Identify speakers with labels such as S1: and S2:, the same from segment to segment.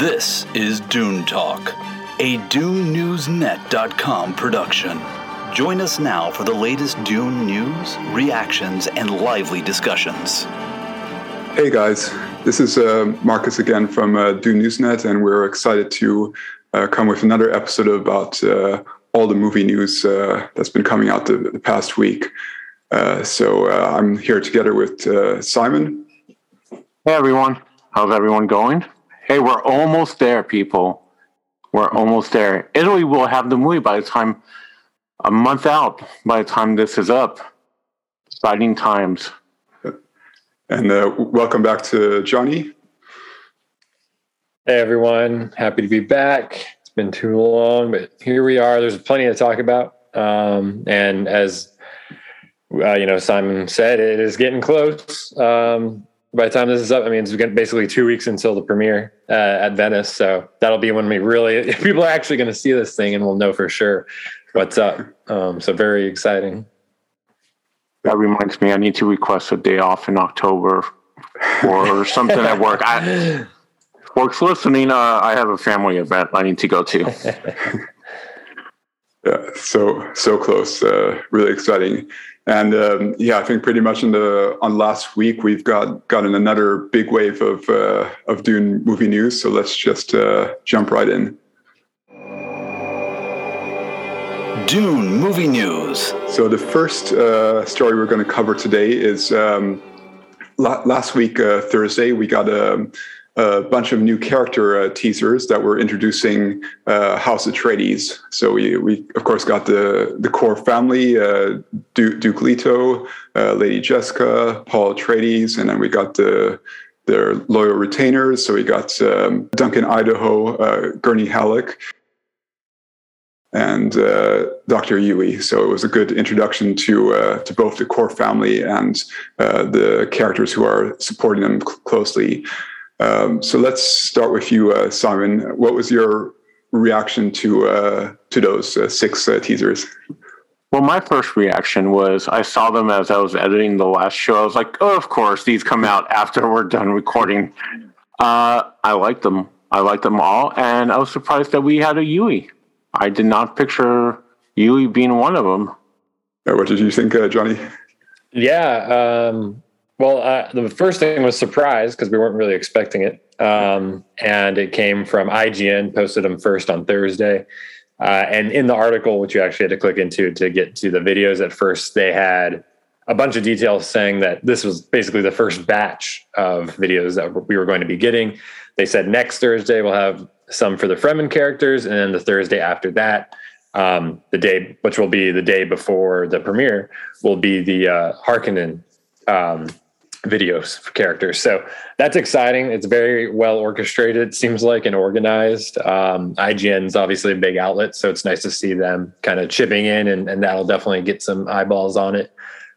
S1: This is Dune Talk, a DuneNewsNet.com production. Join us now for the latest Dune news, reactions, and lively discussions.
S2: Hey guys, this is uh, Marcus again from uh, Dune Newsnet, and we're excited to uh, come with another episode about uh, all the movie news uh, that's been coming out the, the past week. Uh, so uh, I'm here together with uh, Simon.
S3: Hey everyone, how's everyone going? Hey, we're almost there, people. We're almost there. Italy will have the movie by the time a month out. By the time this is up, exciting times.
S2: And uh, welcome back to Johnny.
S4: Hey everyone, happy to be back. It's been too long, but here we are. There's plenty to talk about. Um, and as uh, you know, Simon said, it is getting close. Um, by the time this is up, I mean it's basically two weeks until the premiere uh, at Venice. So that'll be when we really people are actually going to see this thing, and we'll know for sure what's up. Um, so very exciting.
S3: That reminds me, I need to request a day off in October or something at work. I, work's listening. Uh, I have a family event I need to go to.
S2: Yeah, so so close. Uh, really exciting. And um, yeah, I think pretty much in the on last week we've got gotten another big wave of uh, of Dune movie news. So let's just uh, jump right in.
S1: Dune movie news.
S2: So the first uh, story we're going to cover today is um, la- last week uh, Thursday we got a, a bunch of new character uh, teasers that were introducing uh, House Atreides. So we, we of course got the the core family, uh, du- Duke Leto, uh, Lady Jessica, Paul Atreides, and then we got the their loyal retainers. So we got um, Duncan Idaho, uh, Gurney Halleck, and uh, Dr. Yueh. So it was a good introduction to to both the core family and the characters who are supporting them cl- closely. Um, so let's start with you, uh, Simon. What was your reaction to uh, to those uh, six teasers?
S3: Well, my first reaction was I saw them as I was editing the last show. I was like, oh, of course, these come out after we're done recording. I liked them. I liked them all. And I was surprised that we had a Yueh. I did not picture Yueh being one of them.
S2: what did you think, Johnny?
S4: Yeah. Um, well, uh, the first thing was surprise because we weren't really expecting it. Um, and it came from IGN, posted them first on Thursday. Uh, and in the article, which you actually had to click into to get to the videos at first, they had a bunch of details saying that this was basically the first batch of videos that we were going to be getting. They said next Thursday we'll have some for the Fremen characters, and then the Thursday after that, um, the day which will be the day before the premiere, will be the uh, Harkonnen um, videos for characters. So that's exciting. It's very well orchestrated, seems like, and organized. Um, IGN's obviously a big outlet, so it's nice to see them kind of chipping in, and, and that'll definitely get some eyeballs on it.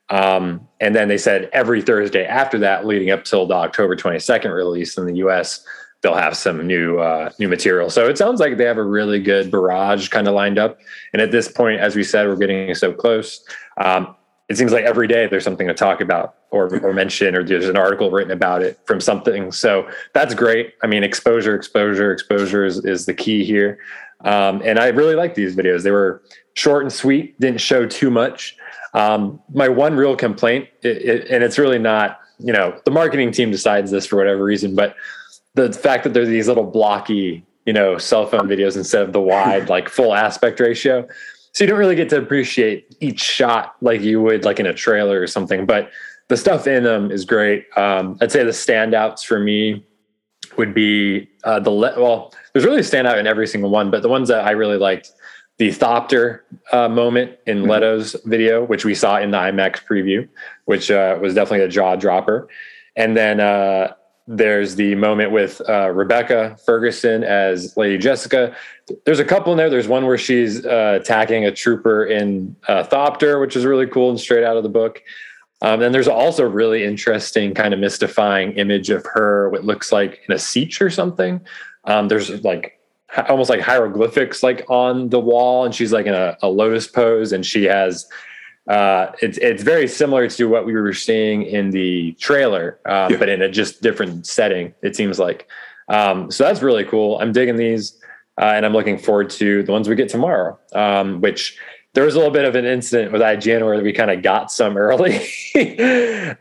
S4: Um, and then they said every Thursday after that, leading up till the October 22nd release in the US, they'll have some new uh, new material. So it sounds like they have a really good barrage kind of lined up. And at this point, as we said, we're getting so close. Um, it seems like every day there's something to talk about or, or mention, or there's an article written about it from something. So that's great. I mean, exposure, exposure, exposure is, is the key here. Um, and I really like these videos. They were short and sweet, didn't show too much. Um, my one real complaint, it, it, and it's really not, you know, the marketing team decides this for whatever reason, but the fact that there's these little blocky, you know, cell phone videos instead of the wide, like full aspect ratio. So you don't really get to appreciate each shot like you would like in a trailer or something. But the stuff in them is great. Um, I'd say the standouts for me would be uh, the le- well. There's really a standout in every single one, but the ones that I really liked the Thopter uh, moment in mm-hmm. Leto's video, which we saw in the IMAX preview, which uh, was definitely a jaw dropper. And then uh, there's the moment with uh, Rebecca Ferguson as Lady Jessica. There's a couple in there. There's one where she's uh, attacking a trooper in uh, Thopter, which is really cool and straight out of the book. Um, and there's also a really interesting kind of mystifying image of her, what looks like in a sietch or something. Um, there's like almost like hieroglyphics like on the wall, and she's like in a, a lotus pose, and she has uh, it's it's very similar to what we were seeing in the trailer, um, yeah. but in a just different setting. It seems like. Um, so that's really cool. I'm digging these, uh, and I'm looking forward to the ones we get tomorrow. Um, which there was a little bit of an incident with IGN where we kind of got some early uh,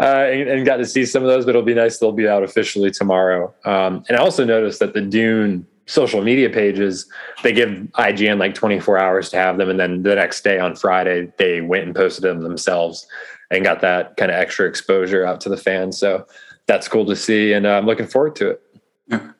S4: and, and, got to see some of those, but it'll be nice. They'll be out officially tomorrow. Um, and I also noticed that the Dune social media pages, they give IGN like 24 hours to have them. And then the next day on Friday, they went and posted them themselves and got that kind of extra exposure out to the fans. So that's cool to see. And uh, I'm looking forward to it.
S2: Yeah.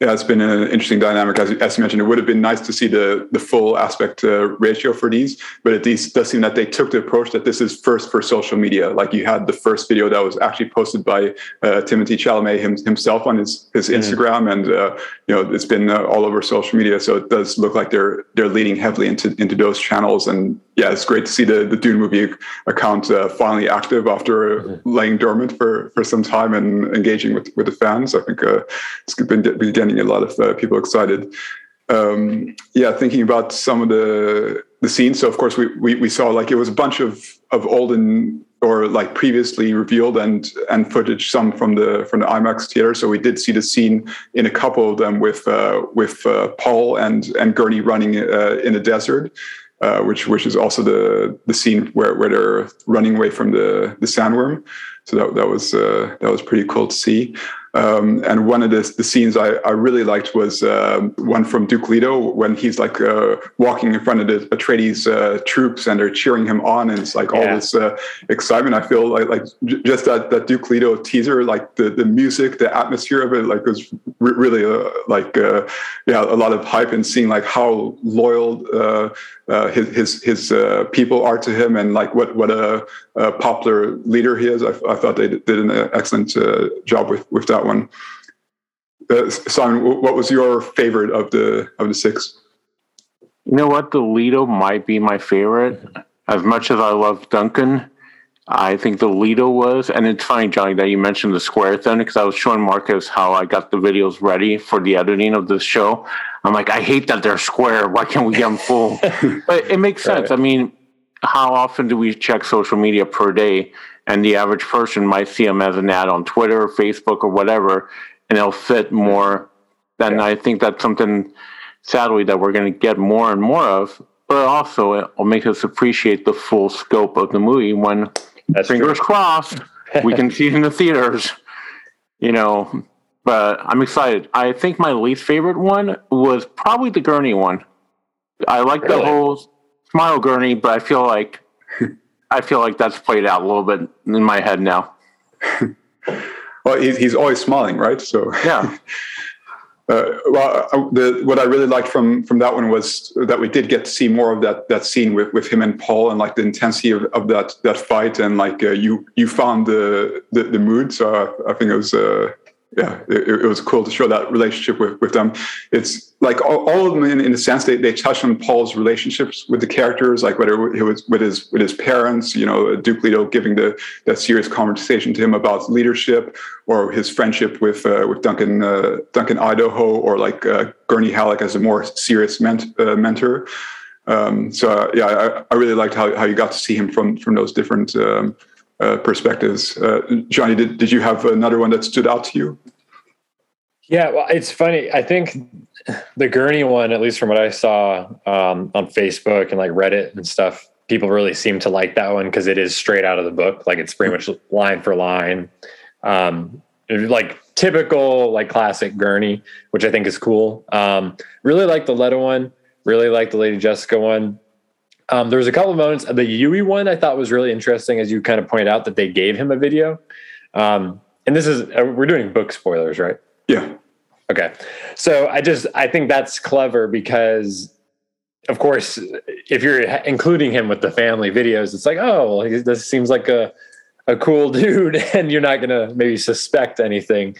S2: Yeah, it's been an interesting dynamic. As, as you mentioned, it would have been nice to see the, the full aspect uh, ratio for these, but it does seem that they took the approach that this is first for social media. Like you had the first video that was actually posted by uh, Timothée Chalamet him, himself on his, his mm-hmm. Instagram, and uh, you know it's been uh, all over social media. So it does look like they're they're leading heavily into into those channels. And yeah, it's great to see the the Dune movie account uh, finally active after mm-hmm. laying dormant for for some time and engaging with with the fans. I think uh, it's been, been getting a lot of uh, people excited. Um, yeah, thinking about some of the the scenes. So of course we, we we saw like it was a bunch of of old and or like previously revealed and and footage some from the from the IMAX theater. So we did see the scene in a couple of them with uh, with uh, Paul and and Gurney running uh, in the desert. Uh, which which is also the the scene where, where they're running away from the the sandworm. So that that was uh, that was pretty cool to see. Um, and one of the, the scenes I, I really liked was um, one from Duke Leto when he's like uh, walking in front of the Atreides uh, troops and they're cheering him on, and it's like yeah. all this uh, excitement. I feel like like j- just that that Duke Leto teaser, like the the music, the atmosphere of it, like was re- really uh, like uh, yeah a lot of hype and seeing like how loyal uh, his his his people are to him and like what what a, a popular leader he is. I, I thought they did an excellent job with with that one. Uh, Simon, what was your favorite of the of the six?
S3: You know what, the Leto might be my favorite. As much as I love Duncan, I think the Leto was, and it's funny, Johnny, that you mentioned the square thing because I was showing Marcus how I got the videos ready for the editing of the show. I'm like, I hate that they're square. Why can't we get them full? but it makes sense. Right. I mean, how often do we check social media per day? and the average person might see them as an ad on Twitter or Facebook or whatever, and they'll fit more. And yeah. I think that's something, sadly, that we're going to get more and more of. But also, it'll make us appreciate the full scope of the movie when, that's fingers true. crossed, we can see it in the theaters. You know, but I'm excited. I think my least favorite one was probably the Gurney one. I like really? the whole smile Gurney, but I feel like I feel like that's played out a little bit in my head now.
S2: well, he's, he's always smiling, right? So
S3: yeah.
S2: Uh, well, uh, the, what I really liked from from that one was that we did get to see more of that that scene with, with him and Paul and like the intensity of, of that that fight and like uh, you you found the the, the mood. So I, I think it was uh, yeah, it, it, was cool to show that relationship with, with them. It's like all, all of them in, in a sense, they, they touch on Paul's relationships with the characters, like whether it was with his, with his parents, you know, Duke Leto giving the, that serious conversation to him about leadership or his friendship with, uh, with Duncan, uh, Duncan Idaho or like uh, Gurney Halleck as a more serious ment, uh, mentor. Um, so yeah, I, I, really liked how, how you got to see him from, from those different, um, uh, perspectives. Uh, Johnny, did, did you have another one that stood out to you?
S4: Yeah, well, it's funny. I think the Gurney one, at least from what I saw um, on Facebook and like Reddit and stuff, people really seem to like that one because it is straight out of the book. Like it's pretty much line for line. Um, like typical, like classic Gurney, which I think is cool. Um, really like the Leto one. Really like the Lady Jessica one. Um, there was a couple of moments. The Yueh one I thought was really interesting, as you kind of pointed out that they gave him a video. Um, and this is uh, we're doing book spoilers, right?
S2: Yeah.
S4: Okay. So I just I think that's clever because, of course, if you're including him with the family videos, it's like, oh, well, this seems like a a cool dude, and you're not gonna maybe suspect anything,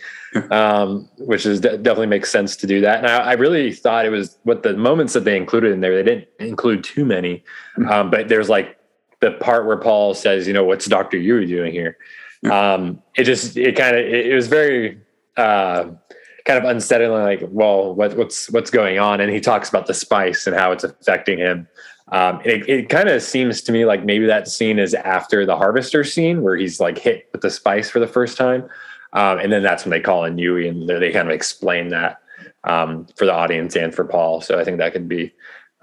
S4: um, which is definitely makes sense to do that. And I, I, really thought it was what the moments that they included in there. They didn't include too many, mm-hmm. um, but there's like the part where Paul says, you know, what's Doctor Yueh doing here? Um, it just it kind of it, it, was very. Uh, kind of unsettling like well what, what's what's going on and he talks about the spice and how it's affecting him um, it, it kind of seems to me like maybe that scene is after the harvester scene where he's like hit with the spice for the first time. Um, and then that's when they call in Yueh and they kind of explain that um, for the audience and for Paul. So I think that could be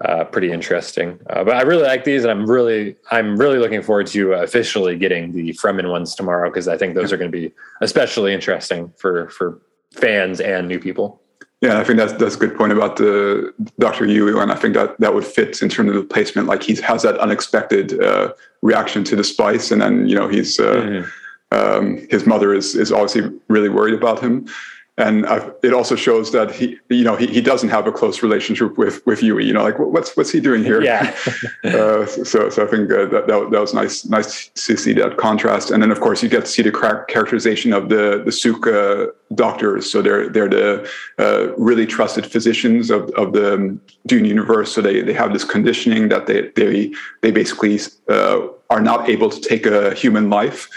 S4: uh, pretty interesting. Uh, but I really like these, and I'm really I'm really looking forward to officially getting the Fremen ones tomorrow because I think those are going to be especially interesting for for fans and new people.
S2: Yeah, I think that's that's a good point about the Dr. Yueh, and I think that that would fit in terms of the placement. Like he has that unexpected uh, reaction to the spice, and then you know he's uh, mm-hmm. um, his mother is is obviously really worried about him and I've, it also shows that he, you know, he, he doesn't have a close relationship with with Yueh. You know, like what's what's he doing here?
S4: Yeah.
S2: uh, so so I think uh, that, that that was nice nice to see that contrast. And then of course you get to see the characterization of the the Suka doctors. So they're they're the uh, really trusted physicians of of the Dune universe. So they they have this conditioning that they they they basically uh, are not able to take a human life.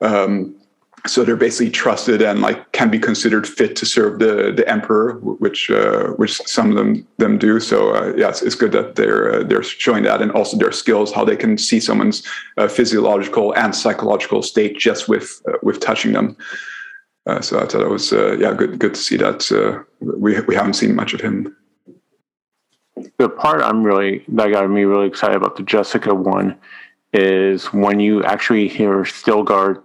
S2: Um, so they're basically trusted and like can be considered fit to serve the the emperor, which uh, which some of them them do. So uh, yeah, it's, it's, good that they're uh, they're showing that, and also their skills, how they can see someone's uh, physiological and psychological state just with uh, with touching them. Uh, so I thought it was yeah good good to see that. we we haven't seen much of him.
S3: The part I'm really that got me really excited about the Jessica one is when you actually hear Stilgar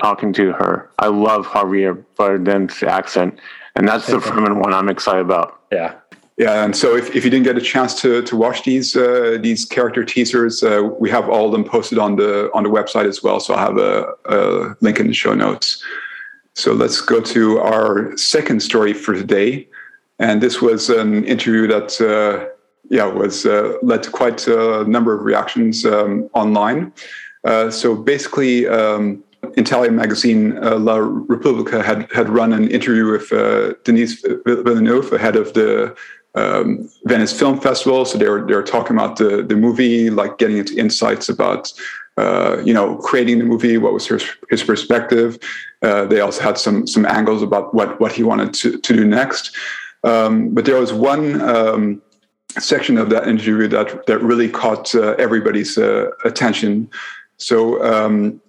S3: talking to her. I love Javier Bardem's accent, and that's the Fremen one I'm excited about.
S4: Yeah.
S2: Yeah, and so if, if you didn't get a chance to, to watch these uh, these character teasers, uh, we have all of them posted on the on the website as well. So I'll have a, a link in the show notes. So let's go to our second story for today, and this was an interview that uh, yeah was uh, led to quite a number of reactions um, online. Uh, so basically, um, Italian magazine uh, La Repubblica had had run an interview with uh, Denis Villeneuve ahead of the um, Venice Film Festival. So they were they were talking about the the movie, like getting into insights about uh, you know creating the movie, what was his, his perspective. Uh, they also had some some angles about what what he wanted to to do next. Um, but there was one. Um, section of that interview that that really caught uh, everybody's uh, attention. So um,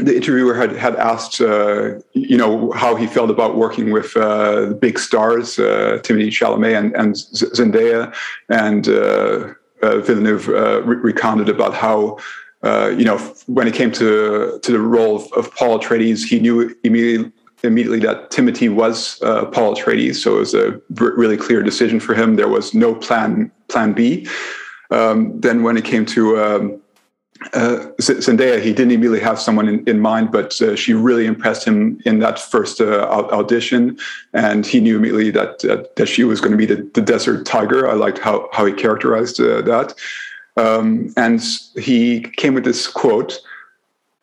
S2: the interviewer had had asked, uh, you know, how he felt about working with uh, big stars, uh, Timothée Chalamet and, and Zendaya, and uh, uh, Villeneuve uh, re- recounted about how, you know, when it came to to the role of, of Paul Atreides, he knew immediately immediately that Timothée was Paul Atreides, so it was a really clear decision for him. There was no plan plan B. Um, then when it came to um, uh, Zendaya, he didn't immediately have someone in, in mind, but uh, she really impressed him in that first uh, audition, and he knew immediately that uh, that she was going to be the, the, desert tiger. I liked how how he characterized uh, that, um, and he came with this quote.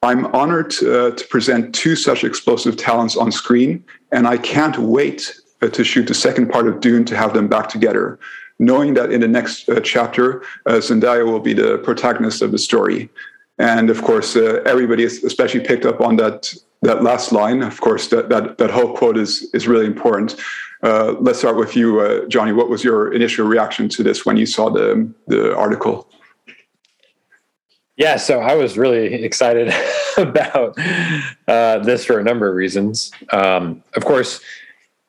S2: I'm honored uh, to present two such explosive talents on screen, and I can't wait to shoot the second part of Dune to have them back together knowing that in the next uh, chapter, uh, Zendaya will be the protagonist of the story. And of course, uh, everybody especially picked up on that that last line. Of course, that that, that whole quote is is really important. Uh, let's start with you, uh, Johnny. What was your initial reaction to this when you saw the the article?
S4: Yeah, so I was really excited about uh, this for a number of reasons. Um, of course,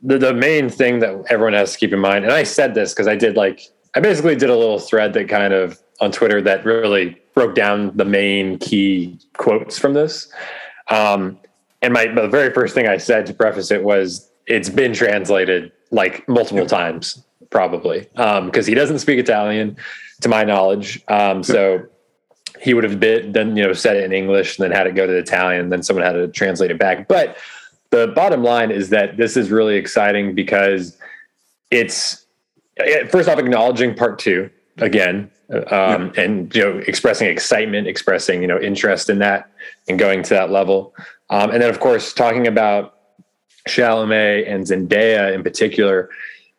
S4: the, the main thing that everyone has to keep in mind, and I said this because I did like, I basically did a little thread that kind of on Twitter that really broke down the main key quotes from this. Um, and my the very first thing I said to preface it was it's been translated like multiple times, probably, because um, he doesn't speak Italian, to my knowledge. Um, so he would have been then you know said it in English and then had it go to Italian, and then someone had to translate it back. But the bottom line is that this is really exciting because it's first off acknowledging part two again um, yeah. and you know expressing excitement expressing you know interest in that and going to that level um, and then of course talking about Chalamet and Zendaya in particular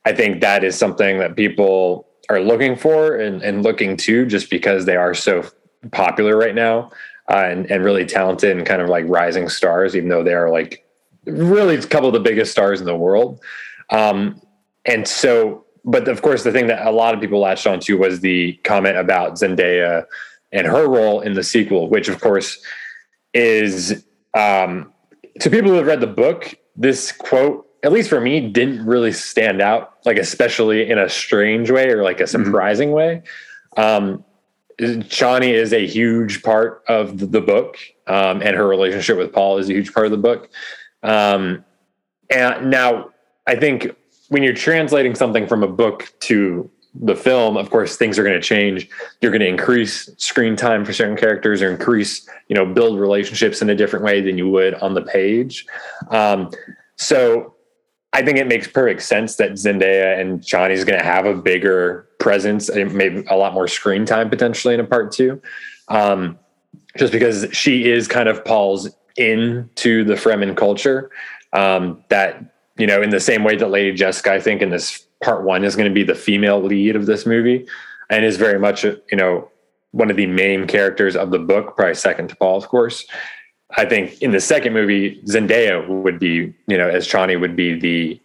S4: I think that is something that people are looking for and, and looking to just because they are so popular right now uh, and, and really talented and kind of like rising stars even though they are like really a couple of the biggest stars in the world. Um, and so, but of course, the thing that a lot of people latched onto was the comment about Zendaya and her role in the sequel, which of course is um, to people who have read the book, this quote, at least for me, didn't really stand out, like especially in a strange way or like a mm-hmm. surprising mm-hmm. way. Um, Chani is a huge part of the book, um, and her relationship with Paul is a huge part of the book. Um, and now, I think when you're translating something from a book to the film, of course, things are going to change. You're going to increase screen time for certain characters, or increase, you know, build relationships in a different way than you would on the page. Um, so, I think it makes perfect sense that Zendaya and is going to have a bigger presence and maybe a lot more screen time potentially in a part two. Um, just because she is kind of Paul's into the Fremen culture. Um, that, you know, in the same way that Lady Jessica, I think in this part one is going to be the female lead of this movie and is very much, you know, one of the main characters of the book, probably second to Paul, of course. I think in the second movie, Zendaya would be, you know, as Chani would be the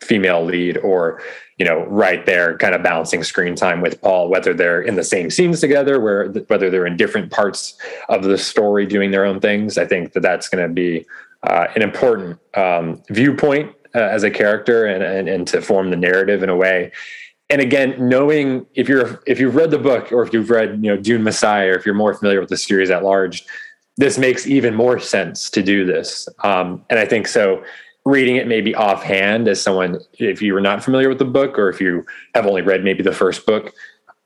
S4: female lead or, you know, right there kind of balancing screen time with Paul, whether they're in the same scenes together, where whether they're in different parts of the story doing their own things. I think that that's going to be uh, an important um, viewpoint uh, as a character and, and, and to form the narrative in a way. And again, knowing if you're if you've read the book or if you've read you know Dune Messiah or if you're more familiar with the series at large, this makes even more sense to do this. Um, and I think so. Reading it maybe offhand as someone, if you were not familiar with the book or if you have only read maybe the first book,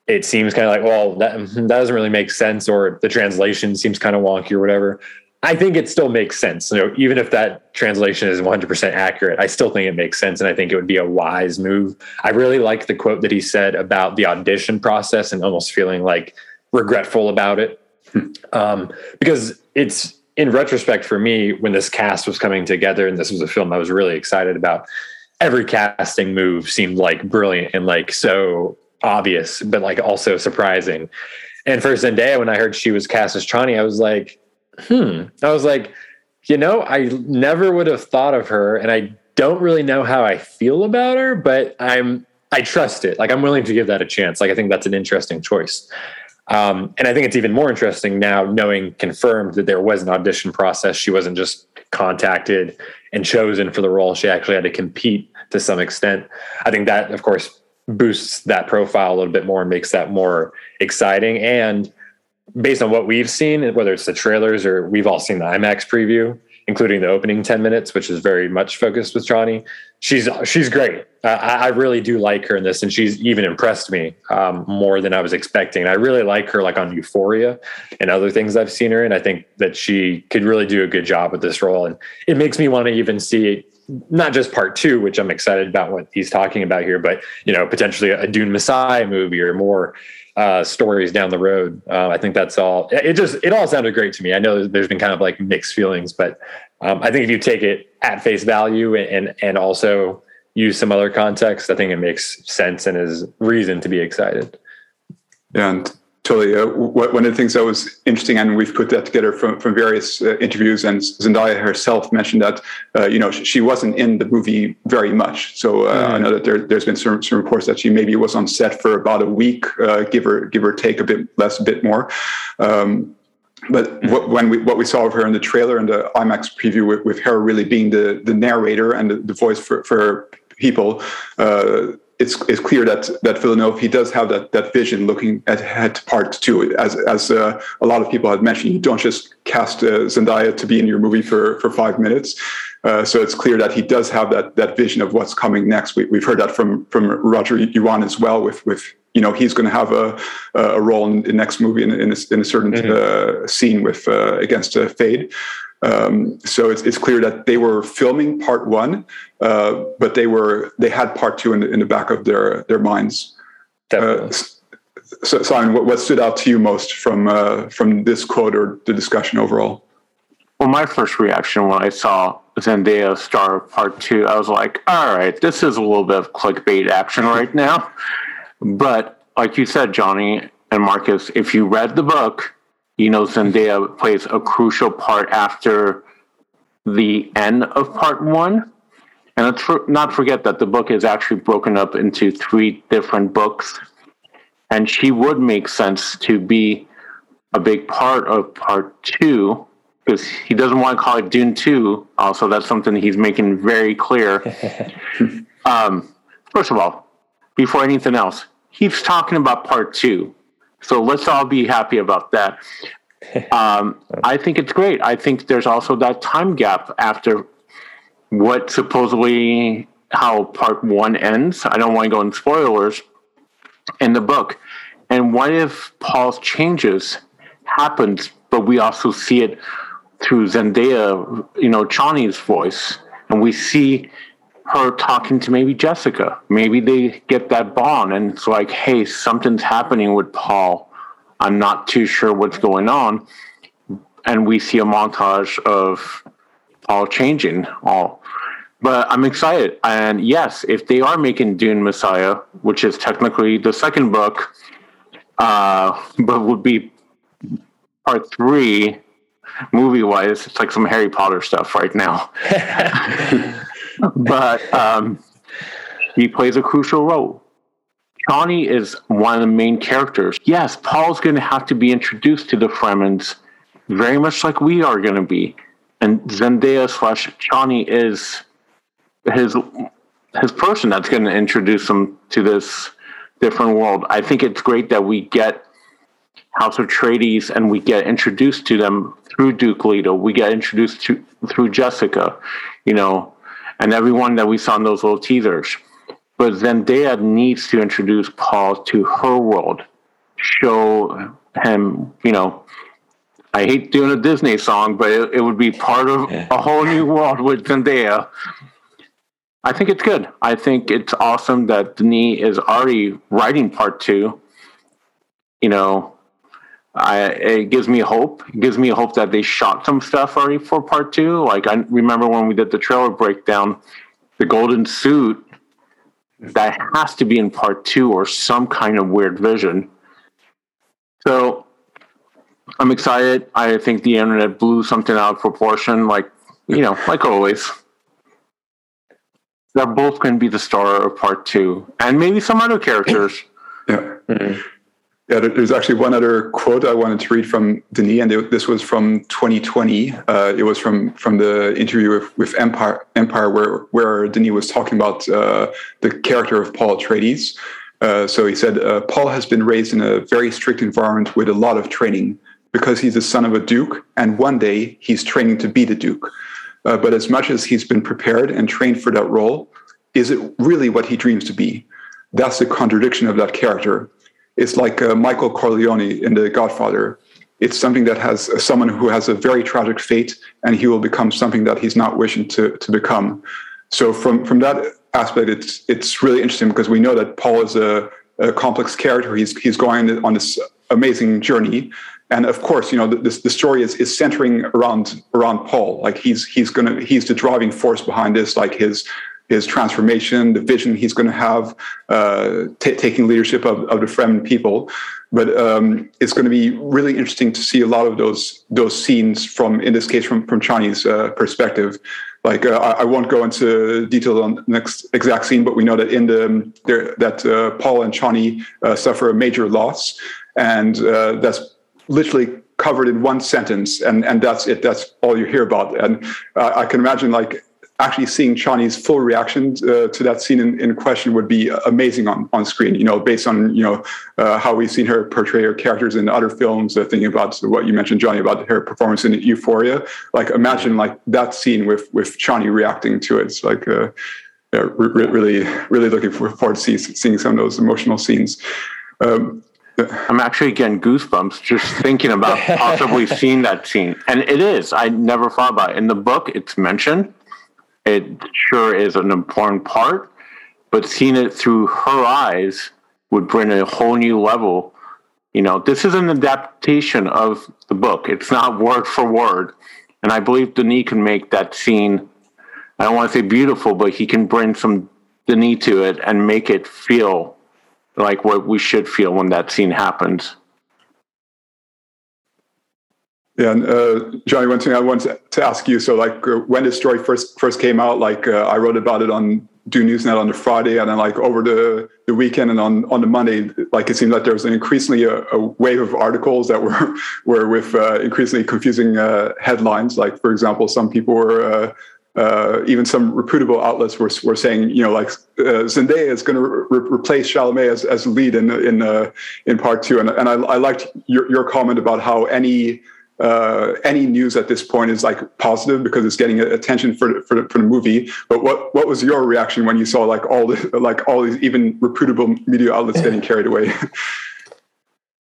S4: it seems kind of like, well, that, that doesn't really make sense, or the translation seems kind of wonky or whatever. I think it still makes sense. You know, even if that translation is 100% accurate, I still think it makes sense. And I think it would be a wise move. I really like the quote that he said about the audition process and almost feeling like regretful about it. Um, because it's in retrospect for me, when this cast was coming together and this was a film I was really excited about, every casting move seemed like brilliant and like so obvious, but like also surprising. And for Zendaya, when I heard she was cast as Chani, I was like, hmm. I was like, you know, I never would have thought of her, and I don't really know how I feel about her, but I'm I trust it. Like I'm willing to give that a chance. Like I think that's an interesting choice. Um, and I think it's even more interesting now knowing confirmed that there was an audition process. She wasn't just contacted and chosen for the role. She actually had to compete to some extent. I think that, of course, boosts that profile a little bit more and makes that more exciting. And based on what we've seen, whether it's the trailers or we've all seen the IMAX preview, including the opening 10 minutes, which is very much focused with Chani. She's she's great. Uh, I, really do like her in this, and she's even impressed me um, more than I was expecting. I really like her, like on Euphoria and other things I've seen her in. I think that she could really do a good job with this role, and it makes me want to even see not just part two, which I'm excited about what he's talking about here, but you know potentially a Dune Messiah movie or more uh, stories down the road. Uh, I think that's all. It just it all sounded great to me. I know there's been kind of like mixed feelings, but um, I think if you take it at face value and and also use some other context, I think it makes sense and is reason to be excited.
S2: Yeah, and totally. Uh, one of the things that was interesting, and we've put that together from, from various uh, interviews, and Zendaya herself mentioned that, uh, you know, she wasn't in the movie very much. So uh, mm-hmm. I know that there, has been some, some, reports that she maybe was on set for about a week, uh, give or give or take a bit less, a bit more. Um, but mm-hmm. what, when we what we saw of her in the trailer and the IMAX preview with, with her really being the the narrator and the, the voice for, for people, uh, it's it's clear that that Villeneuve he does have that that vision looking ahead to part two. As as uh, a lot of people had mentioned, you don't just cast uh, Zendaya to be in your movie for for five minutes. Uh, so it's clear that he does have that that vision of what's coming next. We, have heard that from from Roger Yuan as well. With with you know he's going to have a a role in the next movie in in a, in a certain mm-hmm. Uh, scene with uh, against Feyd. Um, so it's, it's clear that they were filming part one, uh, but they were they had part two in the, in the back of their their minds. Uh, so, Simon, what, what, stood out to you most from uh, from this quote or the discussion overall?
S3: Well, my first reaction when I saw Zendaya star part two, I was like, "All right, this is a little bit of clickbait action right now." But like you said, Johnny and Marcus, if you read the book, you know, Zendaya plays a crucial part after the end of part one. And let's not forget that the book is actually broken up into three different books. And she would make sense to be a big part of part two because he doesn't want to call it Dune 2. Also, that's something he's making very clear. um, first of all, before anything else, he's talking about part two. So let's all be happy about that. Um, I think it's great. I think there's also that time gap after what supposedly how part one ends. I don't want to go in spoilers in the book. And what if Paul's changes happens, but we also see it through Zendaya, you know, Chani's voice, and we see her talking to maybe Jessica. Maybe they get that bond, and it's like, hey, something's happening with Paul. I'm not too sure what's going on, and we see a montage of Paul changing all. But I'm excited, and yes, if they are making Dune Messiah, which is technically the second book, uh, but would be part three movie wise, it's like some Harry Potter stuff right now. but um, he plays a crucial role. Chani is one of the main characters. Yes, Paul's going to have to be introduced to the Fremens very much like we are going to be. And Zendaya slash Chani is his his person that's going to introduce him to this different world. I think it's great that we get House Atreides and we get introduced to them through Duke Leto. We get introduced to through Jessica, you know, and everyone that we saw in those little teasers. But Zendaya needs to introduce Paul to her world, show him, you know. I hate doing a Disney song, but it, it would be part of yeah. a whole new world with Zendaya. I think it's good. I think it's awesome that Denis is already writing part two. You know, I, it gives me hope. It gives me hope that they shot some stuff already for part two. Like I remember when we did the trailer breakdown, the golden suit that has to be in part two or some kind of weird vision. So I'm excited. I think the internet blew something out of proportion, like you know, like always. They're both going to be the star of part two, and maybe some other characters.
S2: Yeah. Mm-hmm. Yeah, there's actually one other quote I wanted to read from Denis, and this was from 2020. Uh, it was from from the interview with, with Empire, Empire, where where Denis was talking about uh, the character of Paul Atreides. Uh, so he said, uh, Paul has been raised in a very strict environment with a lot of training because he's the son of a duke, and one day he's training to be the duke. Uh, but as much as he's been prepared and trained for that role, is it really what he dreams to be? That's the contradiction of that character it's like uh, Michael Corleone in The Godfather. It's something that has uh, someone who has a very tragic fate, and he will become something that he's not wishing to to become. So from from that aspect, it's it's really interesting because we know that Paul is a, a complex character. He's he's going on this amazing journey, and of course, you know, the, the story is, is centering around around Paul. Like he's he's gonna he's the driving force behind this. Like his his transformation, the vision he's going to have, uh, t- taking leadership of, of the Fremen people. But um, it's going to be really interesting to see a lot of those those scenes from, in this case, from from Chani's uh, perspective. Like uh, I, I, won't go into detail on the next exact scene, but we know that in the there, that uh, Paul and Chani uh, suffer a major loss, and uh, that's literally covered in one sentence, and and that's it. That's all you hear about. And I can imagine like actually seeing Chani's full reaction uh, to that scene in, in, question would be amazing on, on screen, you know, based on, you know, uh, how we've seen her portray her characters in other films, uh, thinking about what you mentioned, Johnny, about her performance in Euphoria. Like imagine like that scene with, with Chani reacting to it. It's like, uh, yeah, re- really, really looking forward to see, seeing some of those emotional scenes. Um,
S3: I'm actually getting goosebumps just thinking about possibly seeing that scene. And it is. I never thought about it. In the book, it's mentioned, it sure is an important part, but seeing it through her eyes would bring a whole new level. You know, this is an adaptation of the book. It's not word for word. And I believe Denis can make that scene, I don't want to say beautiful, but he can bring some Denis to it and make it feel like what we should feel when that scene happens.
S2: Yeah, and, uh, Johnny, one thing I wanted to ask you. So, like, uh, when the story first first came out, like, uh, I wrote about it on Dune Newsnet on the Friday, and then like over the, the weekend and on, on the Monday, like it seemed like there was an increasingly a, a wave of articles that were were with uh, increasingly confusing uh, headlines. Like for example, some people were uh, uh even some reputable outlets were, were saying, you know, like uh, Zendaya is going to re- replace Chalamet as, as lead in in uh, in part two, and and I, I liked your your comment about how any uh, any news at this point is like positive because it's getting attention for for the, for the movie. But what what was your reaction when you saw like all the like all these even reputable media outlets getting carried away?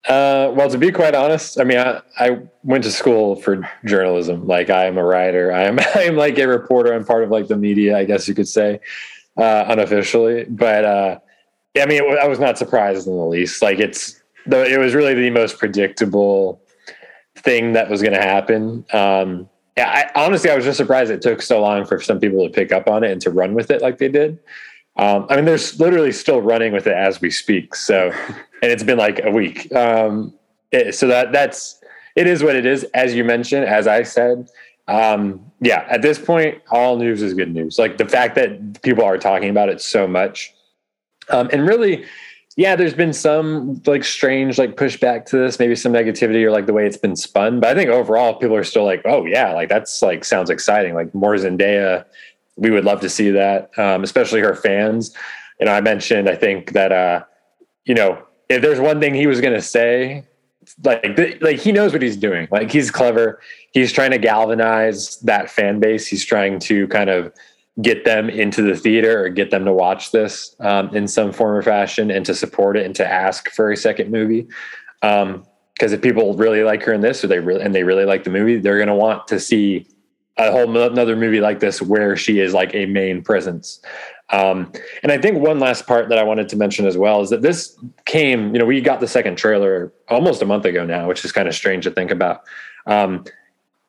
S4: Uh, well, to be quite honest, I mean, I, I went to school for journalism. Like, I am a writer. I am I am like a reporter. I'm part of like the media, I guess you could say, uh, unofficially. But uh, I mean, it, I was not surprised in the least. Like, it's the it was really the most predictable thing that was going to happen. Um, I, honestly, I was just surprised it took so long for some people to pick up on it and to run with it like they did. Um, I mean, they're literally still running with it as we speak. So, and it's been like a week. Um, it, so that that's it is what it is. As you mentioned, as I said, um, yeah. At this point, all news is good news. Like the fact that people are talking about it so much, um, and really, yeah, there's been some like strange like pushback to this, maybe some negativity or like the way it's been spun. But I think overall people are still like, oh yeah, like that's like sounds exciting. Like more Zendaya, we would love to see that, um, especially her fans. You know, I mentioned I think that uh, you know if there's one thing he was going to say, like like he knows what he's doing. Like he's clever. He's trying to galvanize that fan base. He's trying to kind of get them into the theater or get them to watch this um, in some form or fashion and to support it and to ask for a second movie. Because um, if people really like her in this, or they really and they really like the movie, they're going to want to see a whole another movie like this where she is like a main presence. Um, and I think one last part that I wanted to mention as well is that this came, you know, we got the second trailer almost a month ago now, which is kind of strange to think about. Um,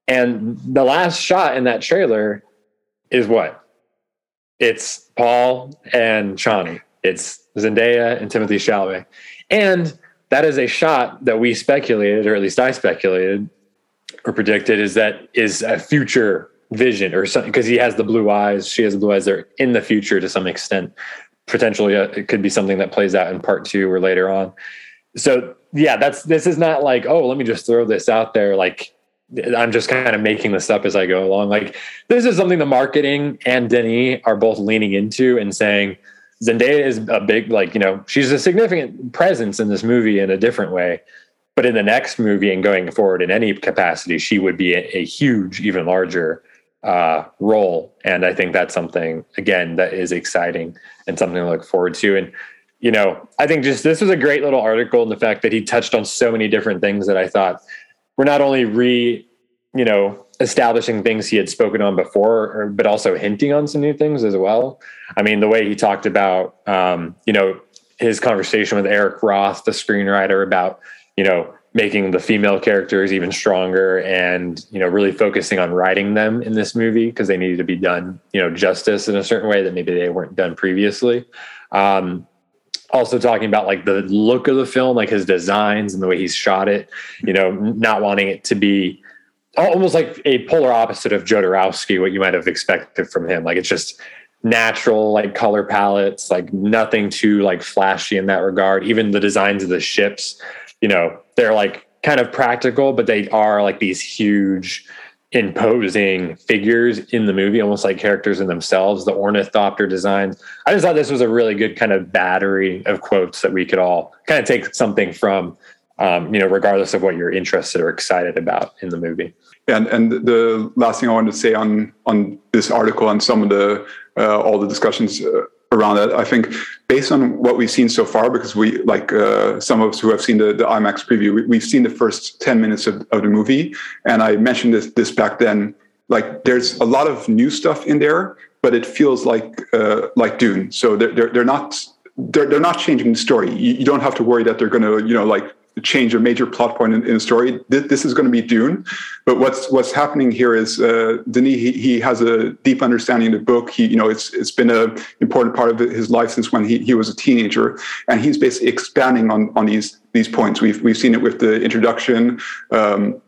S4: and the last shot in that trailer is what? It's Paul and Chani. It's Zendaya and Timothée Chalamet. And that is a shot that we speculated, or at least I speculated or predicted, is that is a future vision or something because he has the blue eyes, she has the blue eyes. They're in the future to some extent. Potentially, uh, it could be something that plays out in part two or later on. So, yeah, that's this is not like, oh, let me just throw this out there. Like, I'm just kind of making this up as I go along. Like this is something the marketing and Denis are both leaning into and saying Zendaya is a big like you know she's a significant presence in this movie in a different way, but in the next movie and going forward in any capacity she would be a, a huge, even larger uh, role. And I think that's something again that is exciting and something to look forward to. And you know I think just this was a great little article and the fact that he touched on so many different things that I thought we're not only re, you know, establishing things he had spoken on before, but also hinting on some new things as well. I mean, the way he talked about, um, you know, his conversation with Eric Roth, the screenwriter, about you know making the female characters even stronger and you know really focusing on writing them in this movie because they needed to be done you know justice in a certain way that maybe they weren't done previously um, also talking about like the look of the film, like his designs and the way he's shot it, you know, not wanting it to be almost like a polar opposite of Jodorowsky, what you might have expected from him. Like it's just natural, like color palettes, like nothing too like flashy in that regard. Even the designs of the ships, you know, they're like kind of practical, but they are like these huge, imposing figures in the movie, almost like characters in themselves. The ornithopter designs. I just thought this was a really good kind of battery of quotes that we could all kind of take something from, um, you know, regardless of what you're interested or excited about in the movie.
S2: And and the last thing I wanted to say on on this article and some of the uh, all the discussions uh, around it. I think based on what we've seen so far, because we like uh, some of us who have seen the, the IMAX preview, we, have seen the first 10 minutes of, of the movie. And I mentioned this, this back then, like there's a lot of new stuff in there, but it feels like, uh, like Dune. So they're, they're, they're not, they're, they're not changing the story. You, you don't have to worry that they're going to, you know, like change a major plot point in, in the story. This, this, is going to be Dune, but what's what's happening here is uh, Denis he, he has a deep understanding of the book. He you know it's it's been an important part of his life since when he, he was a teenager, and he's basically expanding on on these these points. We've we've seen it with the introduction. Um,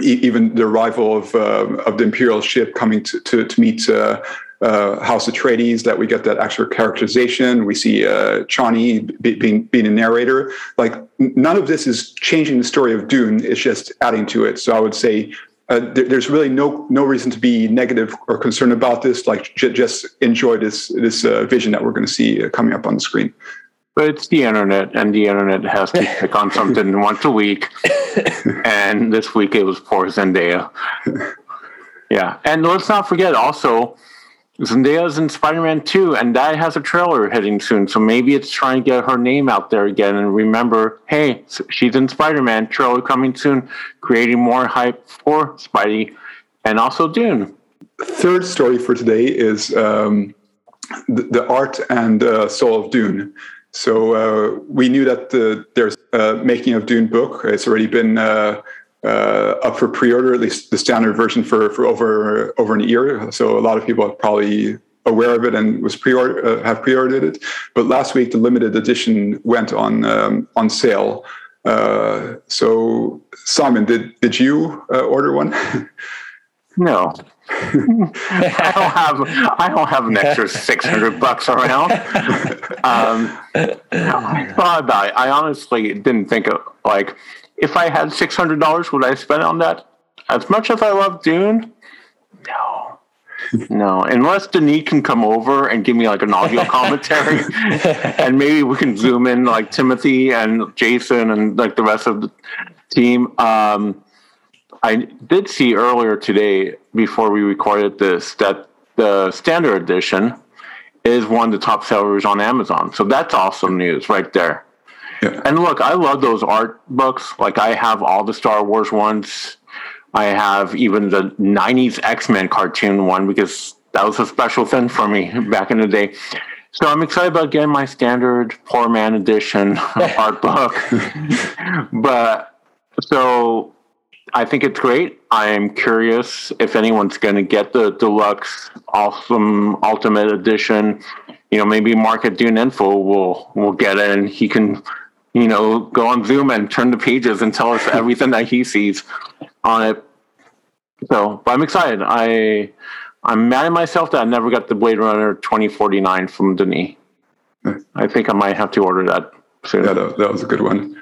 S2: even the arrival of uh, of the imperial ship coming to to, to meet uh, uh, House Atreides that we get that extra characterization. We see uh, Chani be, being being a narrator. Like none of this is changing the story of Dune. It's just adding to it. So I would say uh, there, there's really no no reason to be negative or concerned about this. Like j- just enjoy this this uh, vision that we're going to see uh, coming up on the screen.
S3: But it's the internet, and the internet has to pick on something once a week. And this week it was poor Zendaya. Yeah, and let's not forget also Zendaya's in Spider-Man 2, and that has a trailer hitting soon. So maybe it's trying to get her name out there again. And remember, hey, she's in Spider-Man. Trailer coming soon, creating more hype for Spidey, and also Dune.
S2: Third story for today is um, the, the, art and uh, soul of Dune. So uh, we knew that the, there's a making of Dune book. It's already been uh, uh, up for pre-order, at least the standard version for for over over an year. So a lot of people are probably aware of it and was pre-order uh, have pre-ordered it. But last week the limited edition went on um, on sale. Uh, so Simon, did did you uh, order one?
S3: no. I don't have I don't have an extra six hundred bucks around. Um, I thought about it. I honestly didn't think of like if I had six hundred dollars, would I spend on that? As much as I love Dune, no, no. Unless Denis can come over and give me like an audio commentary, and maybe we can zoom in like Timothée and Jason and like the rest of the team. Um, I did see earlier today before we recorded this that the standard edition is one of the top sellers on Amazon. So that's awesome news right there. Yeah. And look, I love those art books. Like I have all the Star Wars ones. I have even the 90s X Men cartoon one because that was a special thing for me back in the day. So I'm excited about getting my standard poor man edition art book. but so I think it's great. I'm curious if anyone's going to get the deluxe, awesome, ultimate edition. You know, maybe Mark at Dune Info will will get it, and he can you know, go on Zoom and turn the pages and tell us everything that he sees on it. So, but I'm excited. I I'm mad at myself that I never got the Blade Runner 2049 from Denis. I think I might have to order that soon.
S2: Yeah, that, that was a good one.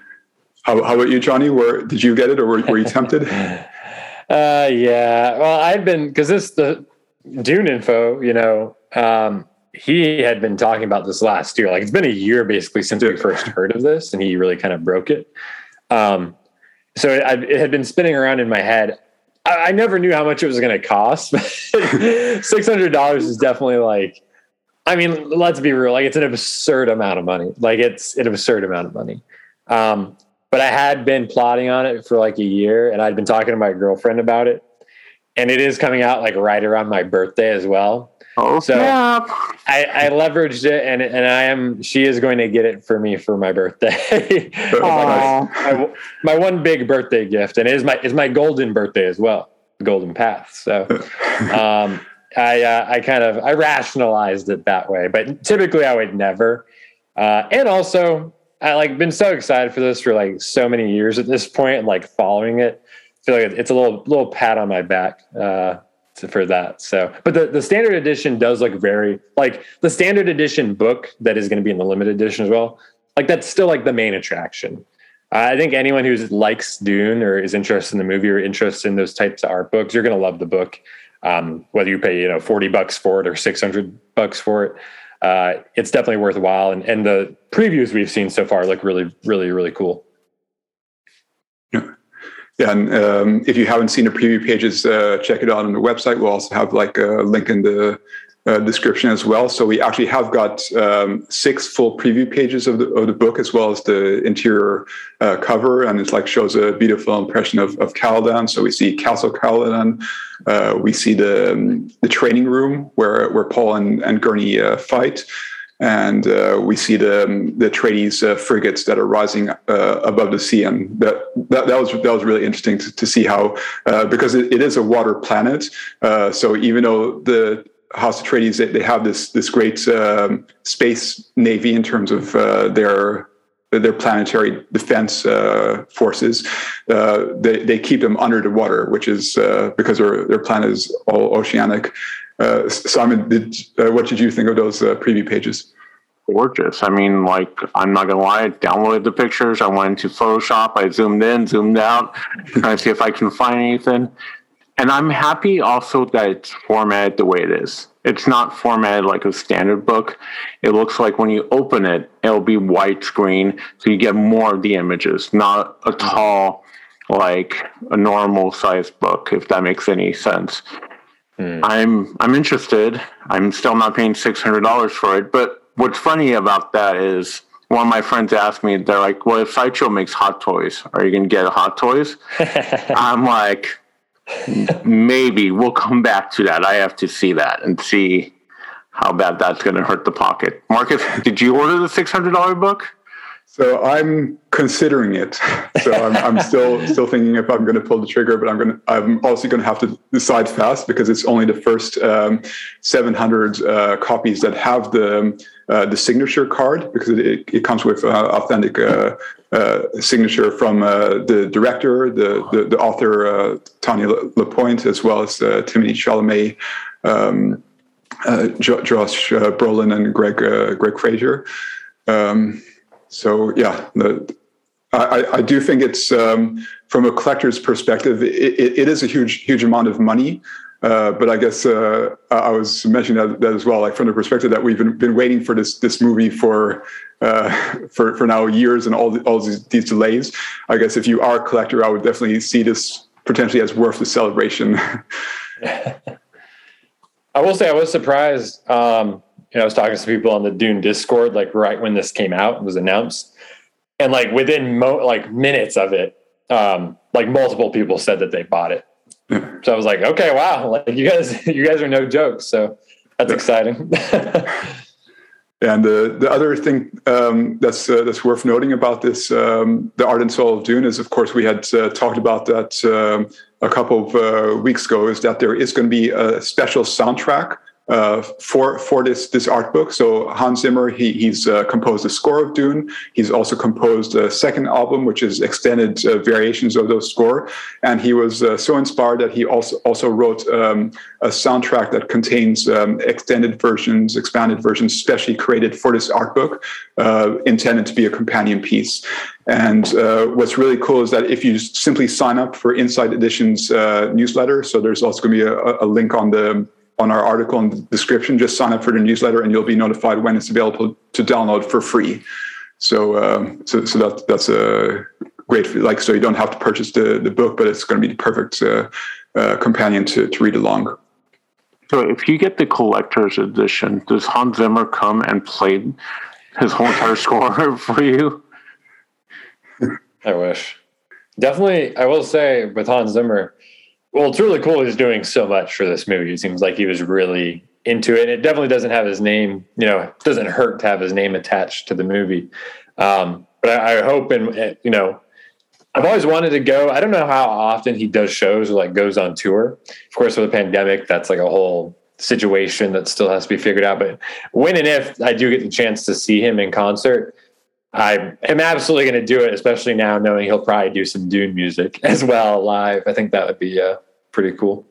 S2: How, how, about you, Johnny? Where did you get it, or were, were you tempted?
S4: uh, yeah. Well, I've been because this the Dune info. You know, um, he had been talking about this last year. Like it's been a year basically since we first heard of this, and he really kind of broke it. Um, so it, it, had been spinning around in my head. I, I never knew how much it was going to cost. Six hundred dollars is definitely like. I mean, let's be real. Like it's an absurd amount of money. Like it's an absurd amount of money. Um, but I had been plotting on it for like a year, and I'd been talking to my girlfriend about it, and it is coming out like right around my birthday as well.
S3: Oh, so
S4: I, I, leveraged it, and and I am. She is going to get it for me for my birthday. my, my, my, one big birthday gift, and it is my is my golden birthday as well, the golden path. So, um, I uh, I kind of I rationalized it that way, but typically I would never. Uh, and also, I like been so excited for this for like so many years at this point, and like following it. I feel like it's a little little pat on my back. Uh, for that. So, but the, the standard edition does look very like the standard edition book that is going to be in the limited edition as well. Like that's still like the main attraction. I think anyone who likes Dune or is interested in the movie or interested in those types of art books, you're going to love the book. Um, whether you pay you know 40 bucks for it or 600 bucks for it, uh, it's definitely worthwhile. And, and the previews we've seen so far look really, really, really cool.
S2: Yeah, and um, if you haven't seen the preview pages, uh, check it out on the website. We'll also have like a link in the uh, description as well. So we actually have got um, six full preview pages of the of the book as well as the interior uh, cover, and it's like shows a beautiful impression of of Caladan. So we see Castle Caladan, uh, we see the um, the training room where where Paul and and Gurney uh, fight and uh, we see the the Atreides uh, frigates that are rising uh, above the sea, and that, that, that was that was really interesting to, to see how uh, because it, it is a water planet. Uh, so even though the House Atreides they, they have this this great um, space navy in terms of uh, their their planetary defense uh, forces, uh, they, they keep them under the water, which is uh, because their, their planet is all oceanic. Uh, Simon, did, uh, what did you think of those uh, preview pages?
S3: Gorgeous. I mean, like, I'm not gonna lie, I downloaded the pictures. I went into Photoshop, I zoomed in, zoomed out, trying to see if I can find anything. And I'm happy also that it's formatted the way it is it's not formatted like a standard book. It looks like when you open it, it'll be widescreen, so you get more of the images, not a tall, like a normal sized book, if that makes any sense. Mm. I'm I'm interested. I'm still not paying six hundred dollars for it. But what's funny about that is one of my friends asked me, they're like, "Well, if Sideshow makes hot toys, are you gonna get hot toys?" I'm like, maybe we'll come back to that. I have to see that and see how bad that's going to hurt the pocket. Marcus, did you order the six hundred dollar book?
S2: So I'm considering it. So I'm, I'm still still thinking if I'm going to pull the trigger, but I'm going to I'm also going to have to decide fast because it's only the first um, 700 uh, copies that have the uh, the signature card because it, it comes with uh, authentic uh, uh, signature from uh, the director, the the, the author Tanya Lapointe, as well as Timothée Chalamet. Um, Josh Brolin and Greig Greig Fraser. Um, so yeah, the, I, I, do think it's um, from a collector's perspective, it, it is a huge huge amount of money. Uh, but I guess uh, I was mentioning that, that, as well, like from the perspective that we've been, been waiting for this this movie for uh, for for now years and all the, all these, these, delays. I guess if you are a collector, I would definitely see this potentially as worth the celebration.
S4: I will say I was surprised. Um, you know, I was talking to some people on the Dune Discord, like right when this came out and was announced, and like within mo- like minutes of it, um, like multiple people said that they bought it. So I was like, okay, wow, like you guys, you guys are no joke. So that's exciting.
S2: and the the other thing um, that's uh, that's worth noting about this, um, the art and soul of Dune, is of course we had uh, talked about that um, a couple of uh, weeks ago. Is that there is going to be a special soundtrack uh, for for this this art book. So Hans Zimmer he, he's uh, composed the score of Dune. He's also composed a second album, which is extended uh, variations of those score. And he was uh, so inspired that he also also wrote um, a soundtrack that contains um, extended versions, expanded versions, specially created for this art book, uh, intended to be a companion piece. And uh, what's really cool is that if you simply sign up for Insight Editions' newsletter, so there's also going to be a, a link on the on our article in the description. Just sign up for the newsletter, and you'll be notified when it's available to download for free. So, um, so, so that that's a great like. So you don't have to purchase the the book, but it's going to be the perfect uh, uh, companion to to read along.
S3: So, if you get the collector's edition, does Hans Zimmer come and play his whole entire score for you?
S4: I wish. Definitely, I will say with Hans Zimmer, well, it's really cool. He's doing so much for this movie. It seems like he was really into it. It definitely doesn't have his name, you know, it doesn't hurt to have his name attached to the movie. Um, but I, I hope, and you know, I've always wanted to go. I don't know how often he does shows or like goes on tour. Of course, with the pandemic, that's like a whole situation that still has to be figured out. But when and if I do get the chance to see him in concert, I am absolutely going to do it, especially now knowing he'll probably do some Dune music as well live. I think that would be uh, pretty cool.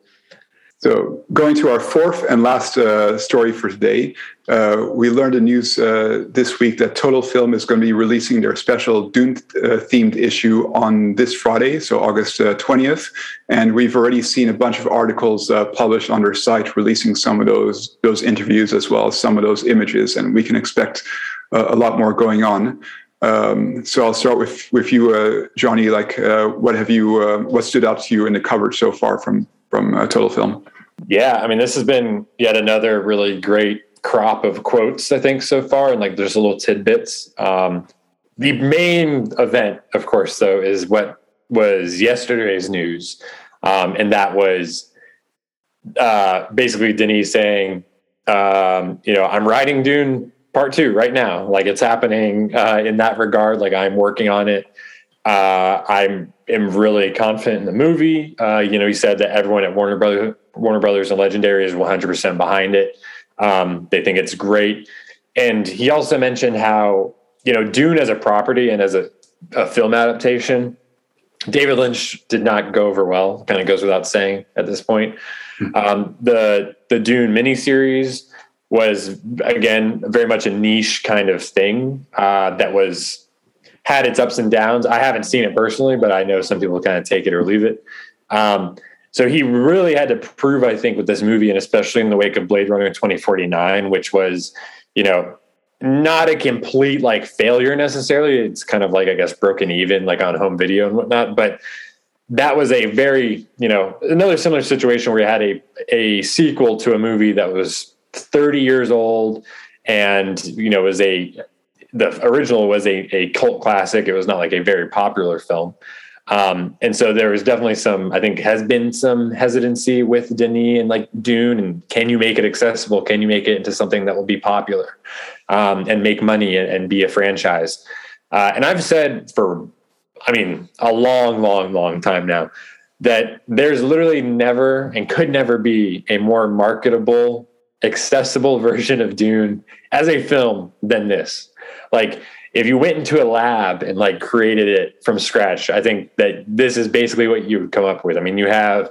S2: So, going to our fourth and last uh, story for today, uh, we learned the news uh, this week that Total Film is going to be releasing their special Dune uh, themed issue on this Friday, so August 20th. Uh, and we've already seen a bunch of articles published on their site releasing some of those, those interviews as well as some of those images. And we can expect a lot more going on. Um, so I'll start with with you, uh, Johnny. Like, uh, what have you? Uh, what stood out to you in the coverage so far from from uh, Total Film?
S4: Yeah, I mean, this has been yet another really great crop of quotes. I think so far, and like, there's a little tidbits. Um, the main event, of course, though, is what was yesterday's news, um, and that was uh, basically Denis saying, um, you know, I'm writing Dune part two right now. Like it's happening uh, in that regard. Like I'm working on it. Uh, I'm am really confident in the movie. Uh, you know, he said that everyone at Warner Brothers, Warner Brothers and Legendary is 100% behind it. Um, they think it's great. And he also mentioned how you know, Dune as a property and as a, a film adaptation, David Lynch did not go over well. Kind of goes without saying at this point. Hmm. Um, the the Dune miniseries was again very much a niche kind of thing uh, that was had its ups and downs. I haven't seen it personally, but I know some people kind of take it or leave it. Um, so he really had to prove, I think, with this movie, and especially in the wake of Blade Runner 2049, which was, you know, not a complete like failure necessarily. It's kind of like I guess broken even, like on home video and whatnot. But that was a very, you know, another similar situation where you had a a sequel to a movie that was 30 years old and you know was a the original was a, a cult classic. It was not like a very popular film. Um, and so there was definitely some, I think, has been some hesitancy with Denis and like Dune. And can you make it accessible? Can you make it into something that will be popular um, and make money and, and be a franchise? Uh, and I've said for, I mean, a long, long, long time now that there's literally never and could never be a more marketable, accessible version of Dune as a film than this. Like, if you went into a lab and like created it from scratch, I think that this is basically what you would come up with. I mean, you have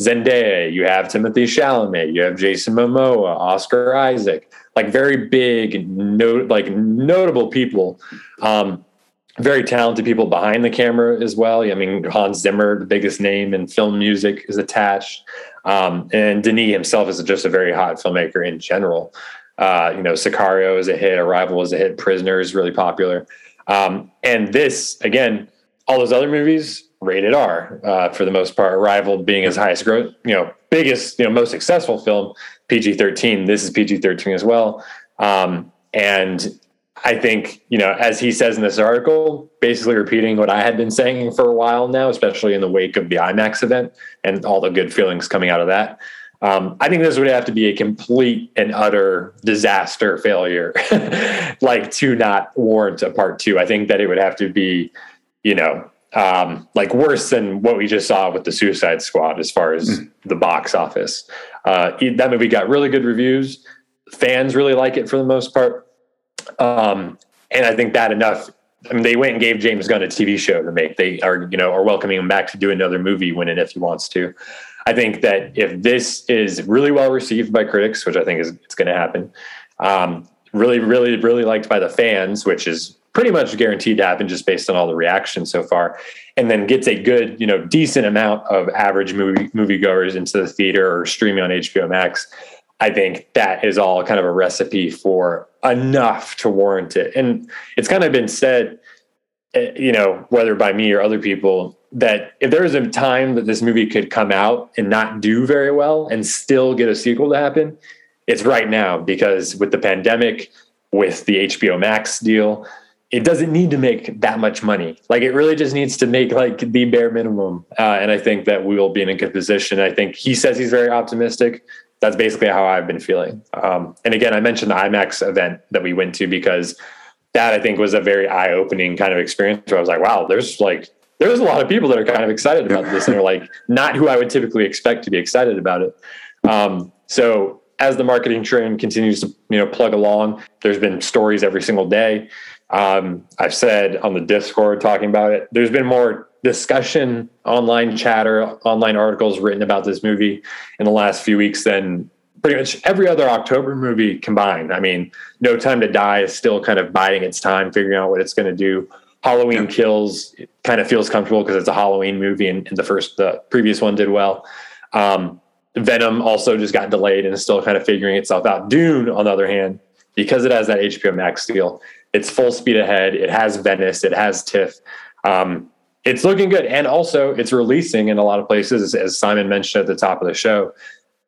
S4: Zendaya, you have Timothée Chalamet, you have Jason Momoa, Oscar Isaac, like very big, no, like notable people, um, very talented people behind the camera as well. I mean, Hans Zimmer, the biggest name in film music, is attached, um, and Denis himself is just a very hot filmmaker in general. Uh, you know, Sicario is a hit, Arrival is a hit, Prisoner is really popular. Um, and this, again, all those other movies, rated R uh, for the most part. Arrival being his highest growth, you know, biggest, you know, most successful film, PG 13. This is PG 13 as well. Um, and I think, you know, as he says in this article, basically repeating what I had been saying for a while now, especially in the wake of the IMAX event and all the good feelings coming out of that. Um, I think this would have to be a complete and utter disaster failure, like to not warrant a part two. I think that it would have to be, you know, um, like worse than what we just saw with the Suicide Squad as far as mm. the box office. Uh, that movie got really good reviews. Fans really like it for the most part. Um, and I think that enough. I mean, they went and gave James Gunn a TV show to make. They are, you know, are welcoming him back to do another movie when and if he wants to. I think that if this is really well received by critics, which I think is it's going to happen, um, really, really, really liked by the fans, which is pretty much guaranteed to happen just based on all the reactions so far, and then gets a good, you know, decent amount of average movie moviegoers into the theater or streaming on HBO Max. I think that is all kind of a recipe for enough to warrant it. And it's kind of been said, eh, you know, whether by me or other people, that if there was a time that this movie could come out and not do very well and still get a sequel to happen, it's right now because with the pandemic, with the HBO Max deal, it doesn't need to make that much money. Like it really just needs to make like the bare minimum. Uh, and I think that we will be in a good position. I think he says he's very optimistic. That's basically how I've been feeling. Um, and again, I mentioned the IMAX event that we went to because that I think was a very eye opening kind of experience where I was like, wow, there's like there's a lot of people that are kind of excited about this and are like not who I would typically expect to be excited about it. Um, so as the marketing train continues to you know plug along, there's been stories every single day. Um, I've said on the Discord talking about it. There's been more discussion, online chatter, online articles written about this movie in the last few weeks than pretty much every other October movie combined. I mean, No Time to Die is still kind of biding its time, figuring out what it's going to do. Halloween yeah. Kills kind of feels comfortable because it's a Halloween movie, and, and, the first, the previous one did well. Um, Venom also just got delayed and is still kind of figuring itself out. Dune, on the other hand, because it has that HBO Max deal, it's full speed ahead. It has Venice, it has TIFF. Um, it's looking good, and also it's releasing in a lot of places, as Simon mentioned at the top of the show,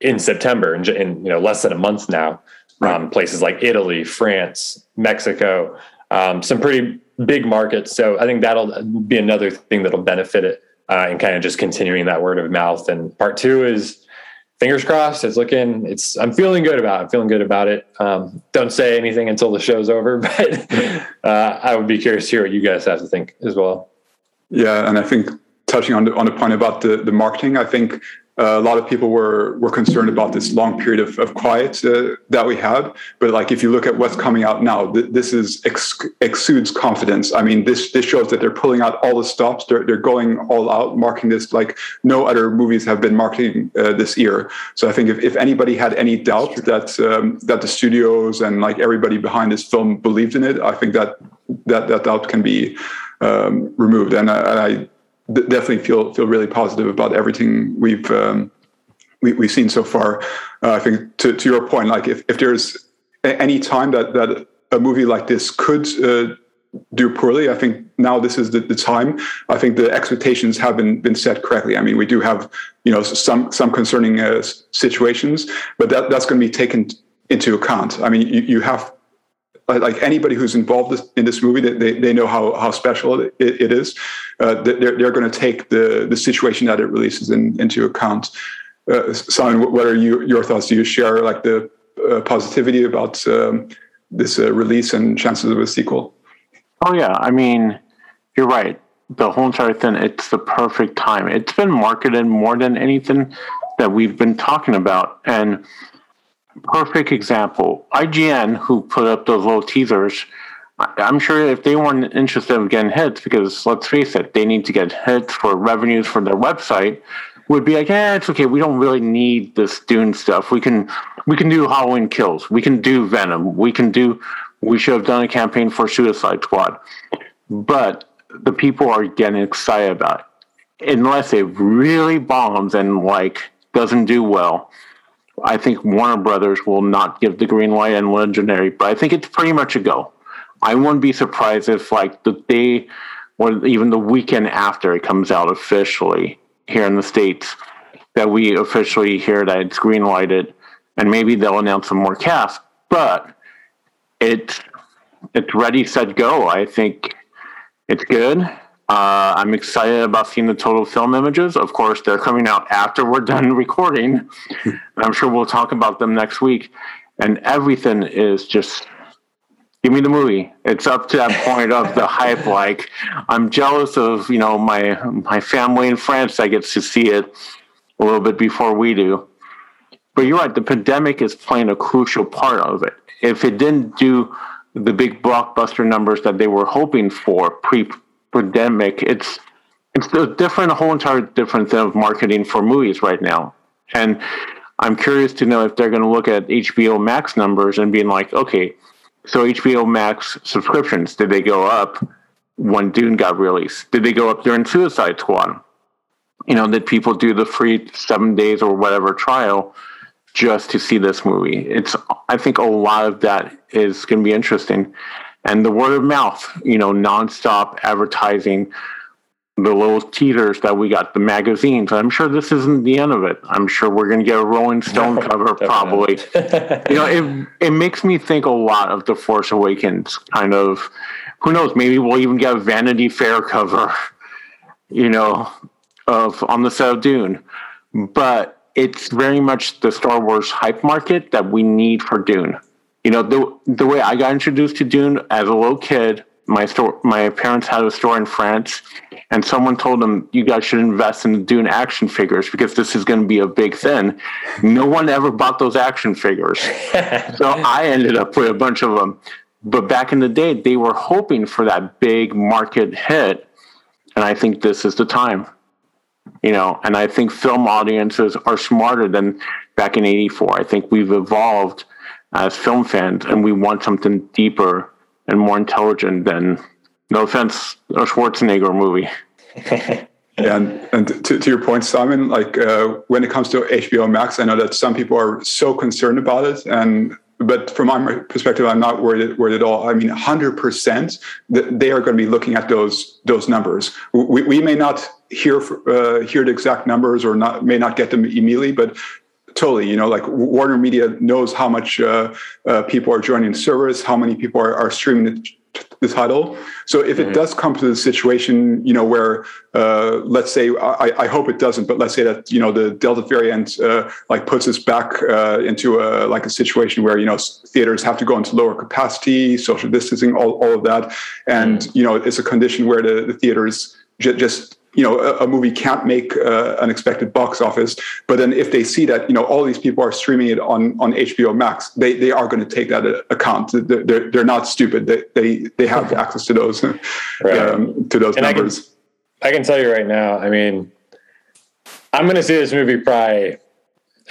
S4: in September, in, in you know less than a month now. Right. Um, places like Italy, France, Mexico, um, some pretty big markets. So I think that'll be another thing that'll benefit it uh, and kind of just continuing that word of mouth. And part two is fingers crossed. It's looking, it's, I'm feeling good about it. I'm feeling good about it. Um, don't say anything until the show's over, but uh, I would be curious to hear what you guys have to think as well.
S2: Yeah. And I think touching on the, on the point about the, the marketing, I think uh, a lot of people were were concerned about this long period of, of quiet uh, that we had. But like, if you look at what's coming out now, th- this is ex- exudes confidence. I mean, this this shows that they're pulling out all the stops. They're they're going all out, marking this like no other movies have been marketing uh, this year. So I think if, if anybody had any doubt that um, that the studios and like everybody behind this film believed in it, I think that that that doubt can be um, removed. And I, definitely feel feel really positive about everything we've um, we, we've seen so far. Uh, I think to, to your point, like if, if there's any time that that a movie like this could uh, do poorly, I think now this is the, the, time. I think the expectations have been been set correctly. I mean, we do have you know some some concerning uh, situations, but that that's going to be taken into account. I mean, you, you have like anybody who's involved in this movie, they, they know how, how special it, it is. Uh, they're they're going to take the, the situation that it releases in, into account. Uh, Simon, what are you, your thoughts? Do you share like the uh, positivity about um, this uh, release and chances of a sequel?
S3: Oh yeah, I mean, you're right. The whole entire thing, it's the perfect time. It's been marketed more than anything that we've been talking about, and perfect example. IGN, who put up those little teasers, I'm sure if they weren't interested in getting hits, because let's face it, they need to get hits for revenues for their website, would be like, yeah, it's okay. We don't really need this Dune stuff. We can we can do Halloween Kills. We can do Venom. We can do. We should have done a campaign for Suicide Squad, but the people are getting excited about it. Unless it really bombs and like doesn't do well, I think Warner Brothers will not give the green light and Legendary, but I think it's pretty much a go. I wouldn't be surprised if, like, the day or even the weekend after it comes out officially here in the States, that we officially hear that it's green lighted and maybe they'll announce some more cast. But it's it's ready, set, go. I think it's good. Uh, I'm excited about seeing the total film images. Of course, they're coming out after we're done recording. and I'm sure we'll talk about them next week. And everything is just give me the movie. It's up to that point of the hype. Like I'm jealous of you know my my family in France that gets to see it a little bit before we do. But you're right. The pandemic is playing a crucial part of it. If it didn't do the big blockbuster numbers that they were hoping for pre pandemic, it's it's a different, a whole entire different thing of marketing for movies right now. And I'm curious to know if they're going to look at HBO Max numbers and being like, okay, so HBO Max subscriptions did they go up when Dune got released? Did they go up during Suicide Squad? You know, did people do the free seven days or whatever trial just to see this movie? It's I think a lot of that is going to be interesting and the word of mouth, you know, nonstop advertising, the little teasers that we got, the magazines. I'm sure this isn't the end of it. I'm sure we're going to get a Rolling Stone cover probably. you know, it it makes me think a lot of the Force Awakens kind of. Who knows? Maybe we'll even get a Vanity Fair cover. You know, of on the set of Dune, but it's very much the Star Wars hype market that we need for Dune you know the the way I got introduced to Dune as a little kid. My store, my parents had a store in France, and someone told them, "You guys should invest in the Dune action figures because this is going to be a big thing." No one ever bought those action figures, so I ended up with a bunch of them. But back in the day, they were hoping for that big market hit, and I think this is the time. You know, and I think film audiences are smarter than back in '84. I think we've evolved as film fans, and we want something deeper and more intelligent than, no offense, a Schwarzenegger movie.
S2: yeah, and, and to, to, your point, Simon, like uh, when it comes to HBO Max, I know that some people are so concerned about it, and but from my perspective, I'm not worried, worried at all. I mean, 100% that they are going to be looking at those those numbers. We, we may not hear uh, hear the exact numbers or not may not get them immediately, but totally you know like warner media knows how much uh, uh, people are joining service how many people are, are streaming the, the, title so if mm-hmm. it does come to the situation you know where uh, let's say I, I, hope it doesn't but let's say that you know the delta variant uh, like puts us back uh, into a like a situation where you know theaters have to go into lower capacity social distancing all, all of that and mm-hmm. you know it's a condition where the, the theaters j- just you know a, a movie can't make uh, an expected box office but then if they see that you know all these people are streaming it on on hbo max they they are going to take that account. They're, they're not stupid. They they, they have access to those right. um, to those and numbers
S4: I can, I can tell you right now i mean i'm going to see this movie probably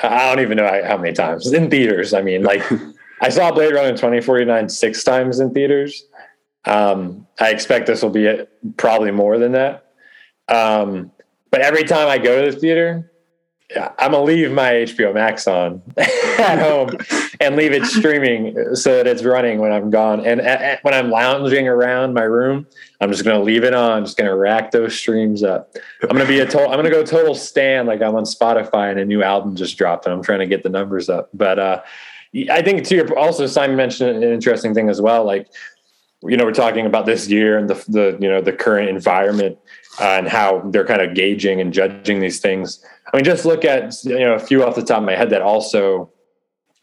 S4: i don't even know how many times. In theaters. I mean like i saw blade runner 2049 six times in theaters. Um, i expect this will be probably more than that um, but every time I go to the theater, I'm gonna leave my HBO Max on at home and leave it streaming so that it's running when I'm gone. And at, at, when I'm lounging around my room, I'm just gonna leave it on. I'm just gonna rack those streams up. I'm gonna be a total. I'm gonna go total stand like I'm on Spotify and a new album just dropped and I'm trying to get the numbers up. But uh, I think to your also Simon mentioned an interesting thing as well. Like you know, we're talking about this year and the the you know the current environment and how they're kind of gauging and judging these things. I mean, just look at you know a few off the top of my head that also,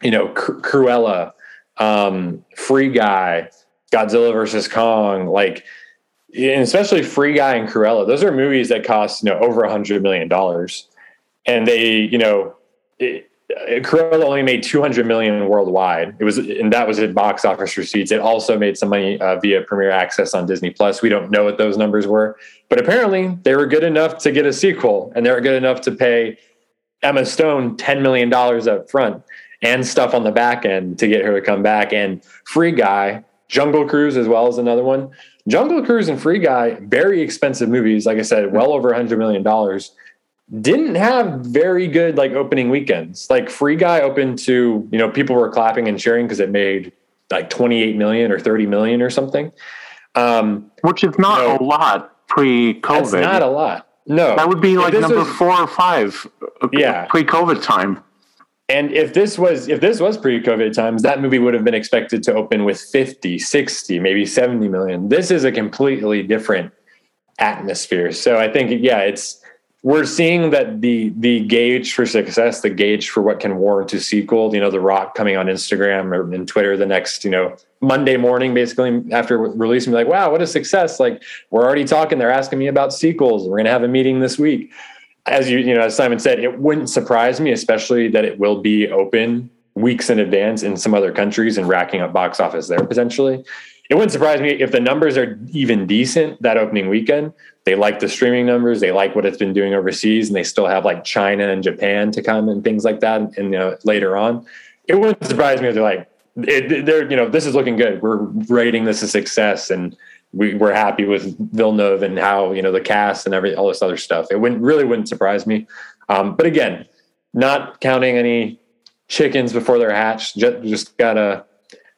S4: you know, Cru- Cruella, um, Free Guy, Godzilla versus Kong, like, and especially Free Guy and Cruella. Those are movies that cost you know over a hundred million dollars, and they you know. It, Cruella only made 200 million worldwide. It was, and that was at box office receipts. It also made some money uh, via Premier Access on Disney Plus. We don't know what those numbers were, but apparently they were good enough to get a sequel, and they were good enough to pay Emma Stone 10 million dollars up front and stuff on the back end to get her to come back. And Free Guy, Jungle Cruise as well as another one. Jungle Cruise and Free Guy, very expensive movies. Like I said, well over 100 million dollars didn't have very good like opening weekends. Like Free Guy opened to, you know, people were clapping and cheering because it made like 28 million or 30 million or something. Um,
S3: Which is not you know, a lot pre-COVID. That's
S4: not a lot. No.
S3: That would be like number was, four or five uh, yeah. pre-COVID time.
S4: And if this was if this was pre-COVID times, that movie would have been expected to open with 50, 60, maybe 70 million. This is a completely different atmosphere. So I think yeah, it's we're seeing that the the gauge for success, the gauge for what can warrant a sequel, you know, The Rock coming on Instagram or in Twitter the next, you know, Monday morning, basically after releasing, like, wow, what a success! Like, we're already talking. They're asking me about sequels. We're going to have a meeting this week. As you, you know, as Simon said, it wouldn't surprise me, especially that it will be open weeks in advance in some other countries and racking up box office there potentially it wouldn't surprise me if the numbers are even decent that opening weekend. They like the streaming numbers. They like what it's been doing overseas, and they still have like China and Japan to come and things like that. And you know, later on, it wouldn't surprise me if they're like, it, they're you know, this is looking good. We're rating this a success, and we, we're happy with Villeneuve and how you know the cast and every all this other stuff. It wouldn't really wouldn't surprise me. Um, but again, not counting any chickens before they're hatched. Just, just gotta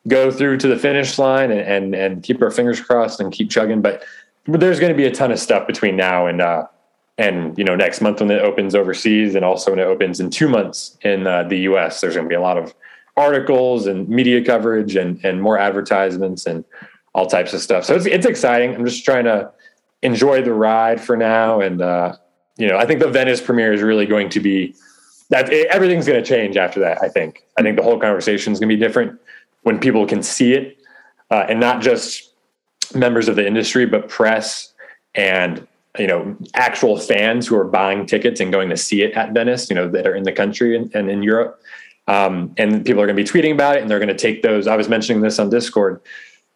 S4: go through to the finish line and, and, and keep our fingers crossed and keep chugging. But, but there's going to be a ton of stuff between now and uh, and you know next month when it opens overseas and also when it opens in two months in uh, the U.S. There's going to be a lot of articles and media coverage and and more advertisements and all types of stuff. So it's it's exciting. I'm just trying to enjoy the ride for now, and uh, you know I think the Venice premiere is really going to be that everything's going to change after that. I think I think the whole conversation is going to be different when people can see it uh, and not just members of the industry but press and you know actual fans who are buying tickets and going to see it at venice you know that are in the country and, and in europe. Um, and people are going to be tweeting about it and they're going to take those. I was mentioning this on discord.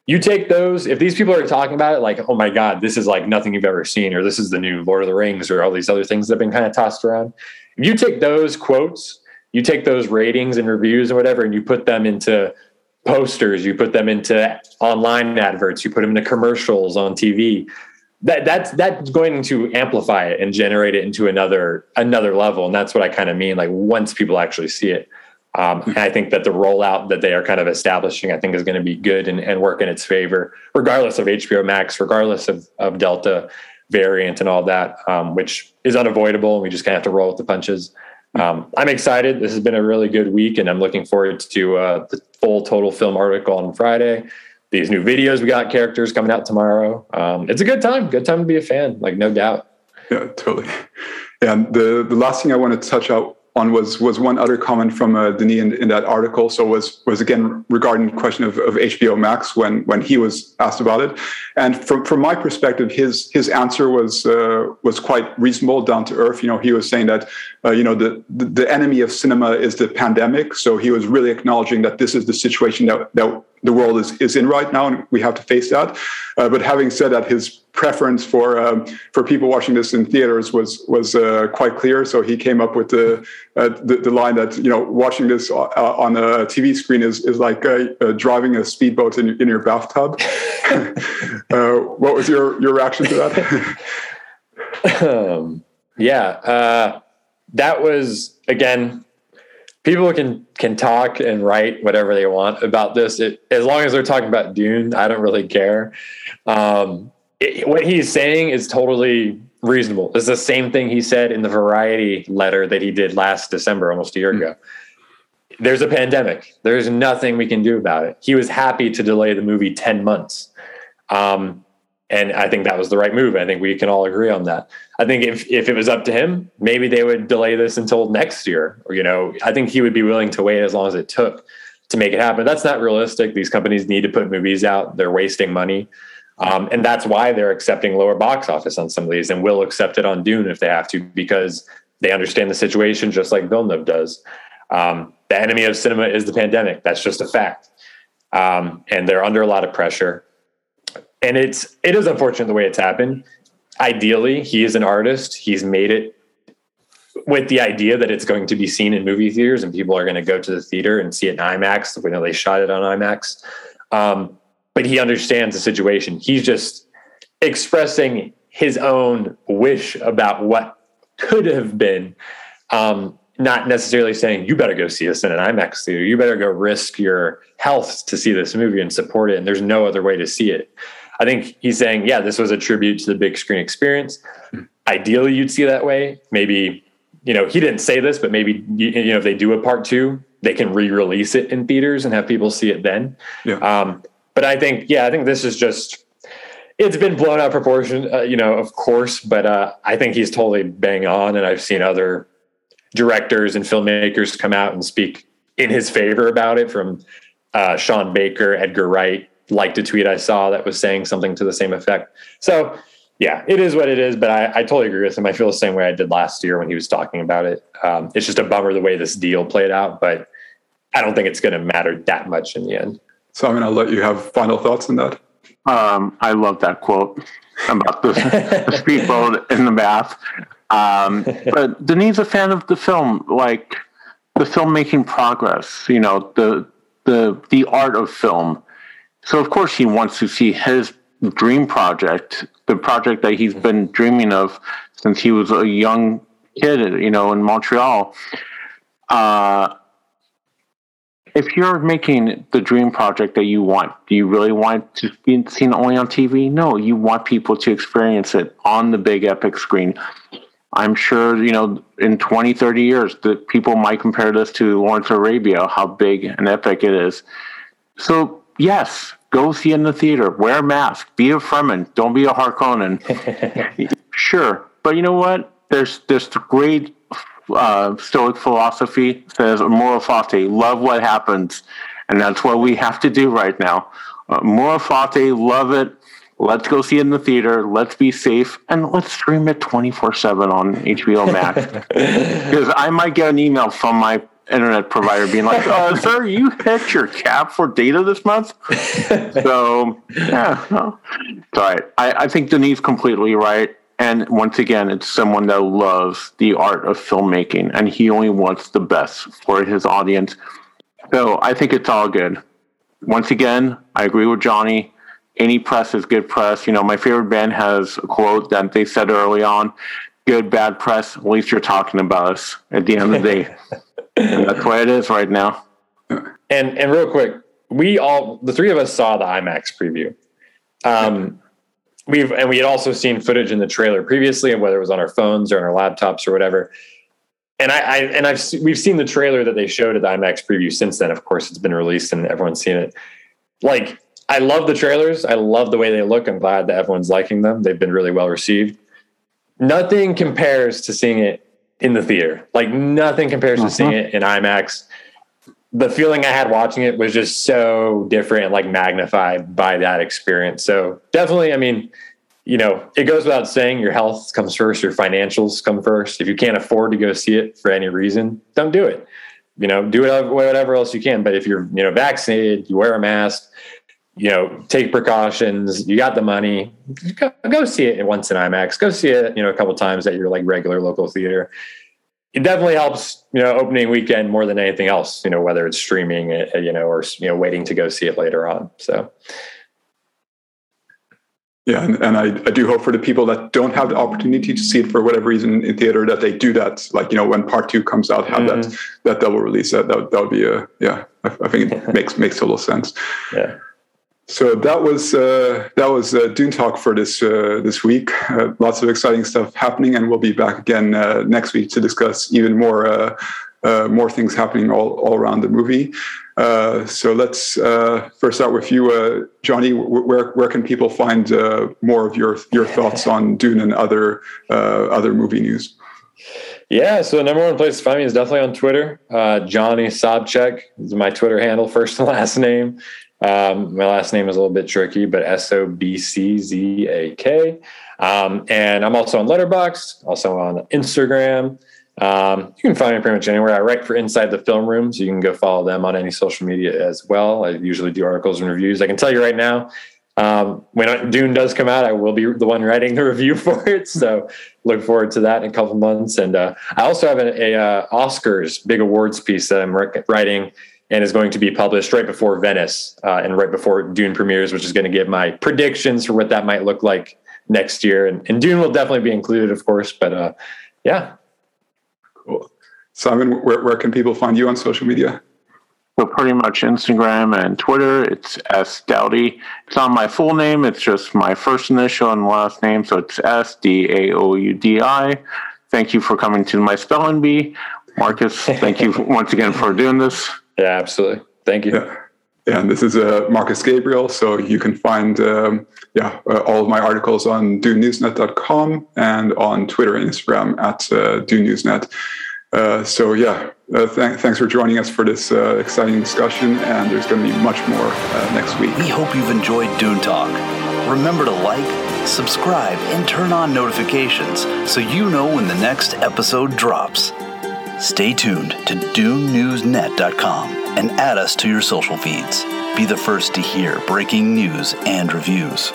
S4: You take those if these people are talking about it like oh my god this is like nothing you've ever seen or this is the new lord of the rings or all these other things that have been kind of tossed around. If you take those quotes you take those ratings and reviews and whatever and you put them into posters, you put them into online adverts, you put them into commercials on TV. That that's that's going to amplify it and generate it into another another level. And that's what I kind of mean. Like once people actually see it. Um, and I think that the rollout that they are kind of establishing, I think, is going to be good and, and work in its favor, regardless of HBO Max, regardless of, of Delta variant and all that, um, which is unavoidable. And we just kind of have to roll with the punches um, I'm excited. This has been a really good week, and I'm looking forward to uh, the full total film article on Friday. These new videos we got characters coming out tomorrow. Um, it's a good time. Good time to be a fan. Like no doubt.
S2: Yeah, totally. And the the last thing I want to touch out on was was one other comment from uh, Denis in, in, that article. So was was again regarding the question of, of HBO Max when when he was asked about it, and from from my perspective, his his answer was uh, was quite reasonable, down to earth. You know, he was saying that uh, you know the, the, the enemy of cinema is the pandemic. So he was really acknowledging that this is the situation that that the world is, is in right now, and we have to face that. Uh, but having said that, his preference for um, for people watching this in theaters was was uh, quite clear. So he came up with the, uh, the, the line that you know watching this uh, on a TV screen is is like uh, uh, driving a speedboat in, in your bathtub. what was your your reaction to
S4: that? um, yeah, that was again people can can talk and write whatever they want about this. It, as long as they're talking about Dune, I don't really care. Um, it, what he's saying is totally reasonable. It's the same thing he said in the Variety letter that he did last December, almost a year mm-hmm. ago. There's a pandemic. There's nothing we can do about it. He was happy to delay the movie ten months. Um, and I think that was the right move. I think we can all agree on that. I think if if it was up to him, maybe they would delay this until next year. Or you know, I think he would be willing to wait as long as it took to make it happen. That's not realistic. These companies need to put movies out. They're wasting money. Um, and that's why they're accepting lower box office on some of these and will accept it on Dune if they have to, because they understand the situation just like Villeneuve does. Um, the enemy of cinema is the pandemic. That's just a fact. Um, and they're under a lot of pressure and it's it is unfortunate the way it's happened. Ideally, he is an artist. He's made it with the idea that it's going to be seen in movie theaters and people are going to go to the theater and see it in IMAX. We know they shot it on IMAX. Um, but he understands the situation. He's just expressing his own wish about what could have been. Um, not necessarily saying you better go see this in an IMAX theater. You better go risk your health to see this movie and support it. And there's no other way to see it. I think he's saying, yeah, this was a tribute to the big screen experience. Ideally, you'd see that way. Maybe, you know, he didn't say this, but maybe, you know, if they do a part two, they can re-release it in theaters and have people see it then. Yeah. Um, but I think, yeah, I think this is just, it's been blown out proportion, uh, you know, of course, but uh, I think he's totally bang on. And I've seen other directors and filmmakers come out and speak in his favor about it from uh, Sean Baker, Edgar Wright, liked a tweet I saw that was saying something to the same effect. So yeah, it is what it is, but I, I totally agree with him. I feel the same way I did last year when he was talking about it. Um, it's just a bummer the way this deal played out, but I don't think it's going to matter that much in the end.
S2: So I'm going to let you have final thoughts on that.
S3: Um, I love that quote about the, the speedboat in the bath. Um, but Denis a fan of the film, like the filmmaking progress, you know, the the the art of film so of course he wants to see his dream project, the project that he's been dreaming of since he was a young kid, you know, in Montreal. Uh, if you're making the dream project that you want, do you really want to be seen only on TV? No, you want people to experience it on the big epic screen. I'm sure, you know, in 20, 30 years, that people might compare this to Lawrence Arabia, how big and epic it is. So yes, go see in the theater, wear a mask, be a Fremen, don't be a Harkonnen. sure, but you know what? There's this great uh, Stoic philosophy says amor fati, love what happens, and that's what we have to do right now. Uh, amor fati, love it. Let's go see it in the theater. Let's be safe, and let's stream it twenty four seven on HBO Max. Because I might get an email from my internet provider being like, uh, "Sir, you hit your cap for data this month." so yeah, no. it's all right. I, I think Denis completely right. And once again, it's someone that loves the art of filmmaking, and he only wants the best for his audience. So I think it's all good. Once again, I agree with Johnny. Any press is good press. You know, my favorite band has a quote that they said early on good, bad press. At least you're talking about us at the end of the day. and that's why it is right now.
S4: And and real quick, we all the three of us saw the IMAX preview. Um, we've and we had also seen footage in the trailer previously, and whether it was on our phones or on our laptops or whatever. And I, I and I've we've seen the trailer that they showed at the IMAX preview since then. Of course, it's been released and everyone's seen it. Like I love the trailers. I love the way they look. I'm glad that everyone's liking them. They've been really well received. Nothing compares to seeing it in the theater. Like nothing compares uh-huh. to seeing it in IMAX. The feeling I had watching it was just so different and like magnified by that experience. So definitely, I mean, you know, it goes without saying your health comes first, your financials come first. If you can't afford to go see it for any reason, don't do it. You know, do whatever, whatever else you can. But if you're, you know, vaccinated, you wear a mask, you know, take precautions. You got the money. Go, go, see it once in IMAX. Go see it, you know, a couple times at your like regular local theater. It definitely helps, you know, opening weekend more than anything else. You know, whether it's streaming, uh, you know, or you know, waiting to go see it later on. So.
S2: Yeah, and, and I, I do hope for the people that don't have the opportunity to see it for whatever reason in theater that they do that. Like you know, when part two comes out, have mm-hmm. that that double release. That that, that would be a yeah. I, I think it makes makes total sense.
S4: Yeah.
S2: So that was uh, that was uh, Dune Talk for this uh, this week. Uh, lots of exciting stuff happening, and we'll be back again uh, next week to discuss even more uh, more things happening all, all around the movie. so let's first start with you, Johnny. Where where can people find more of your your thoughts on Dune and other other movie news?
S4: Yeah, so the number one place to find me is definitely on Twitter. Johnny Sobczak is my Twitter handle, first and last name. Um, my last name is a little bit tricky, but S O B C Z A K. Um, and I'm also on Letterboxd, also on Instagram. Um, you can find me pretty much anywhere. I write for Inside the Film Room, so you can go follow them on any social media as well. I usually do articles and reviews. I can tell you right now, um, when Dune does come out, I will be the one writing the review for it. So look forward to that in a couple months. And uh, I also have a, a uh, Oscars big awards piece that I'm writing and is going to be published right before Venice uh, and right before Dune premieres, which is going to give my predictions for what that might look like next year. And, and Dune will definitely be included, of course. But uh, yeah.
S2: Cool. Simon, where, where can people find you on social media?
S3: So pretty much Instagram and Twitter, it's S Daoudi. It's not my full name. It's just my first initial and last name. So it's S D A O U D I. Thank you for coming to my spelling bee. Marcus, thank you once again for doing this.
S4: Yeah, absolutely. Thank you.
S2: Yeah. Yeah, and this is uh, Marcus Gabriel. So you can find um, yeah uh, all of my articles on dunenewsnet.com and on Twitter and Instagram at uh, dunenewsnet. Uh, so yeah, uh, th- thanks for joining us for this uh, exciting discussion, and there's going to be much more uh, next week.
S1: We hope you've enjoyed Dune Talk. Remember to like, subscribe, and turn on notifications so you know when the next episode drops. Stay tuned to DuneNewsNet.com and add us to your social feeds. Be the first to hear breaking news and reviews.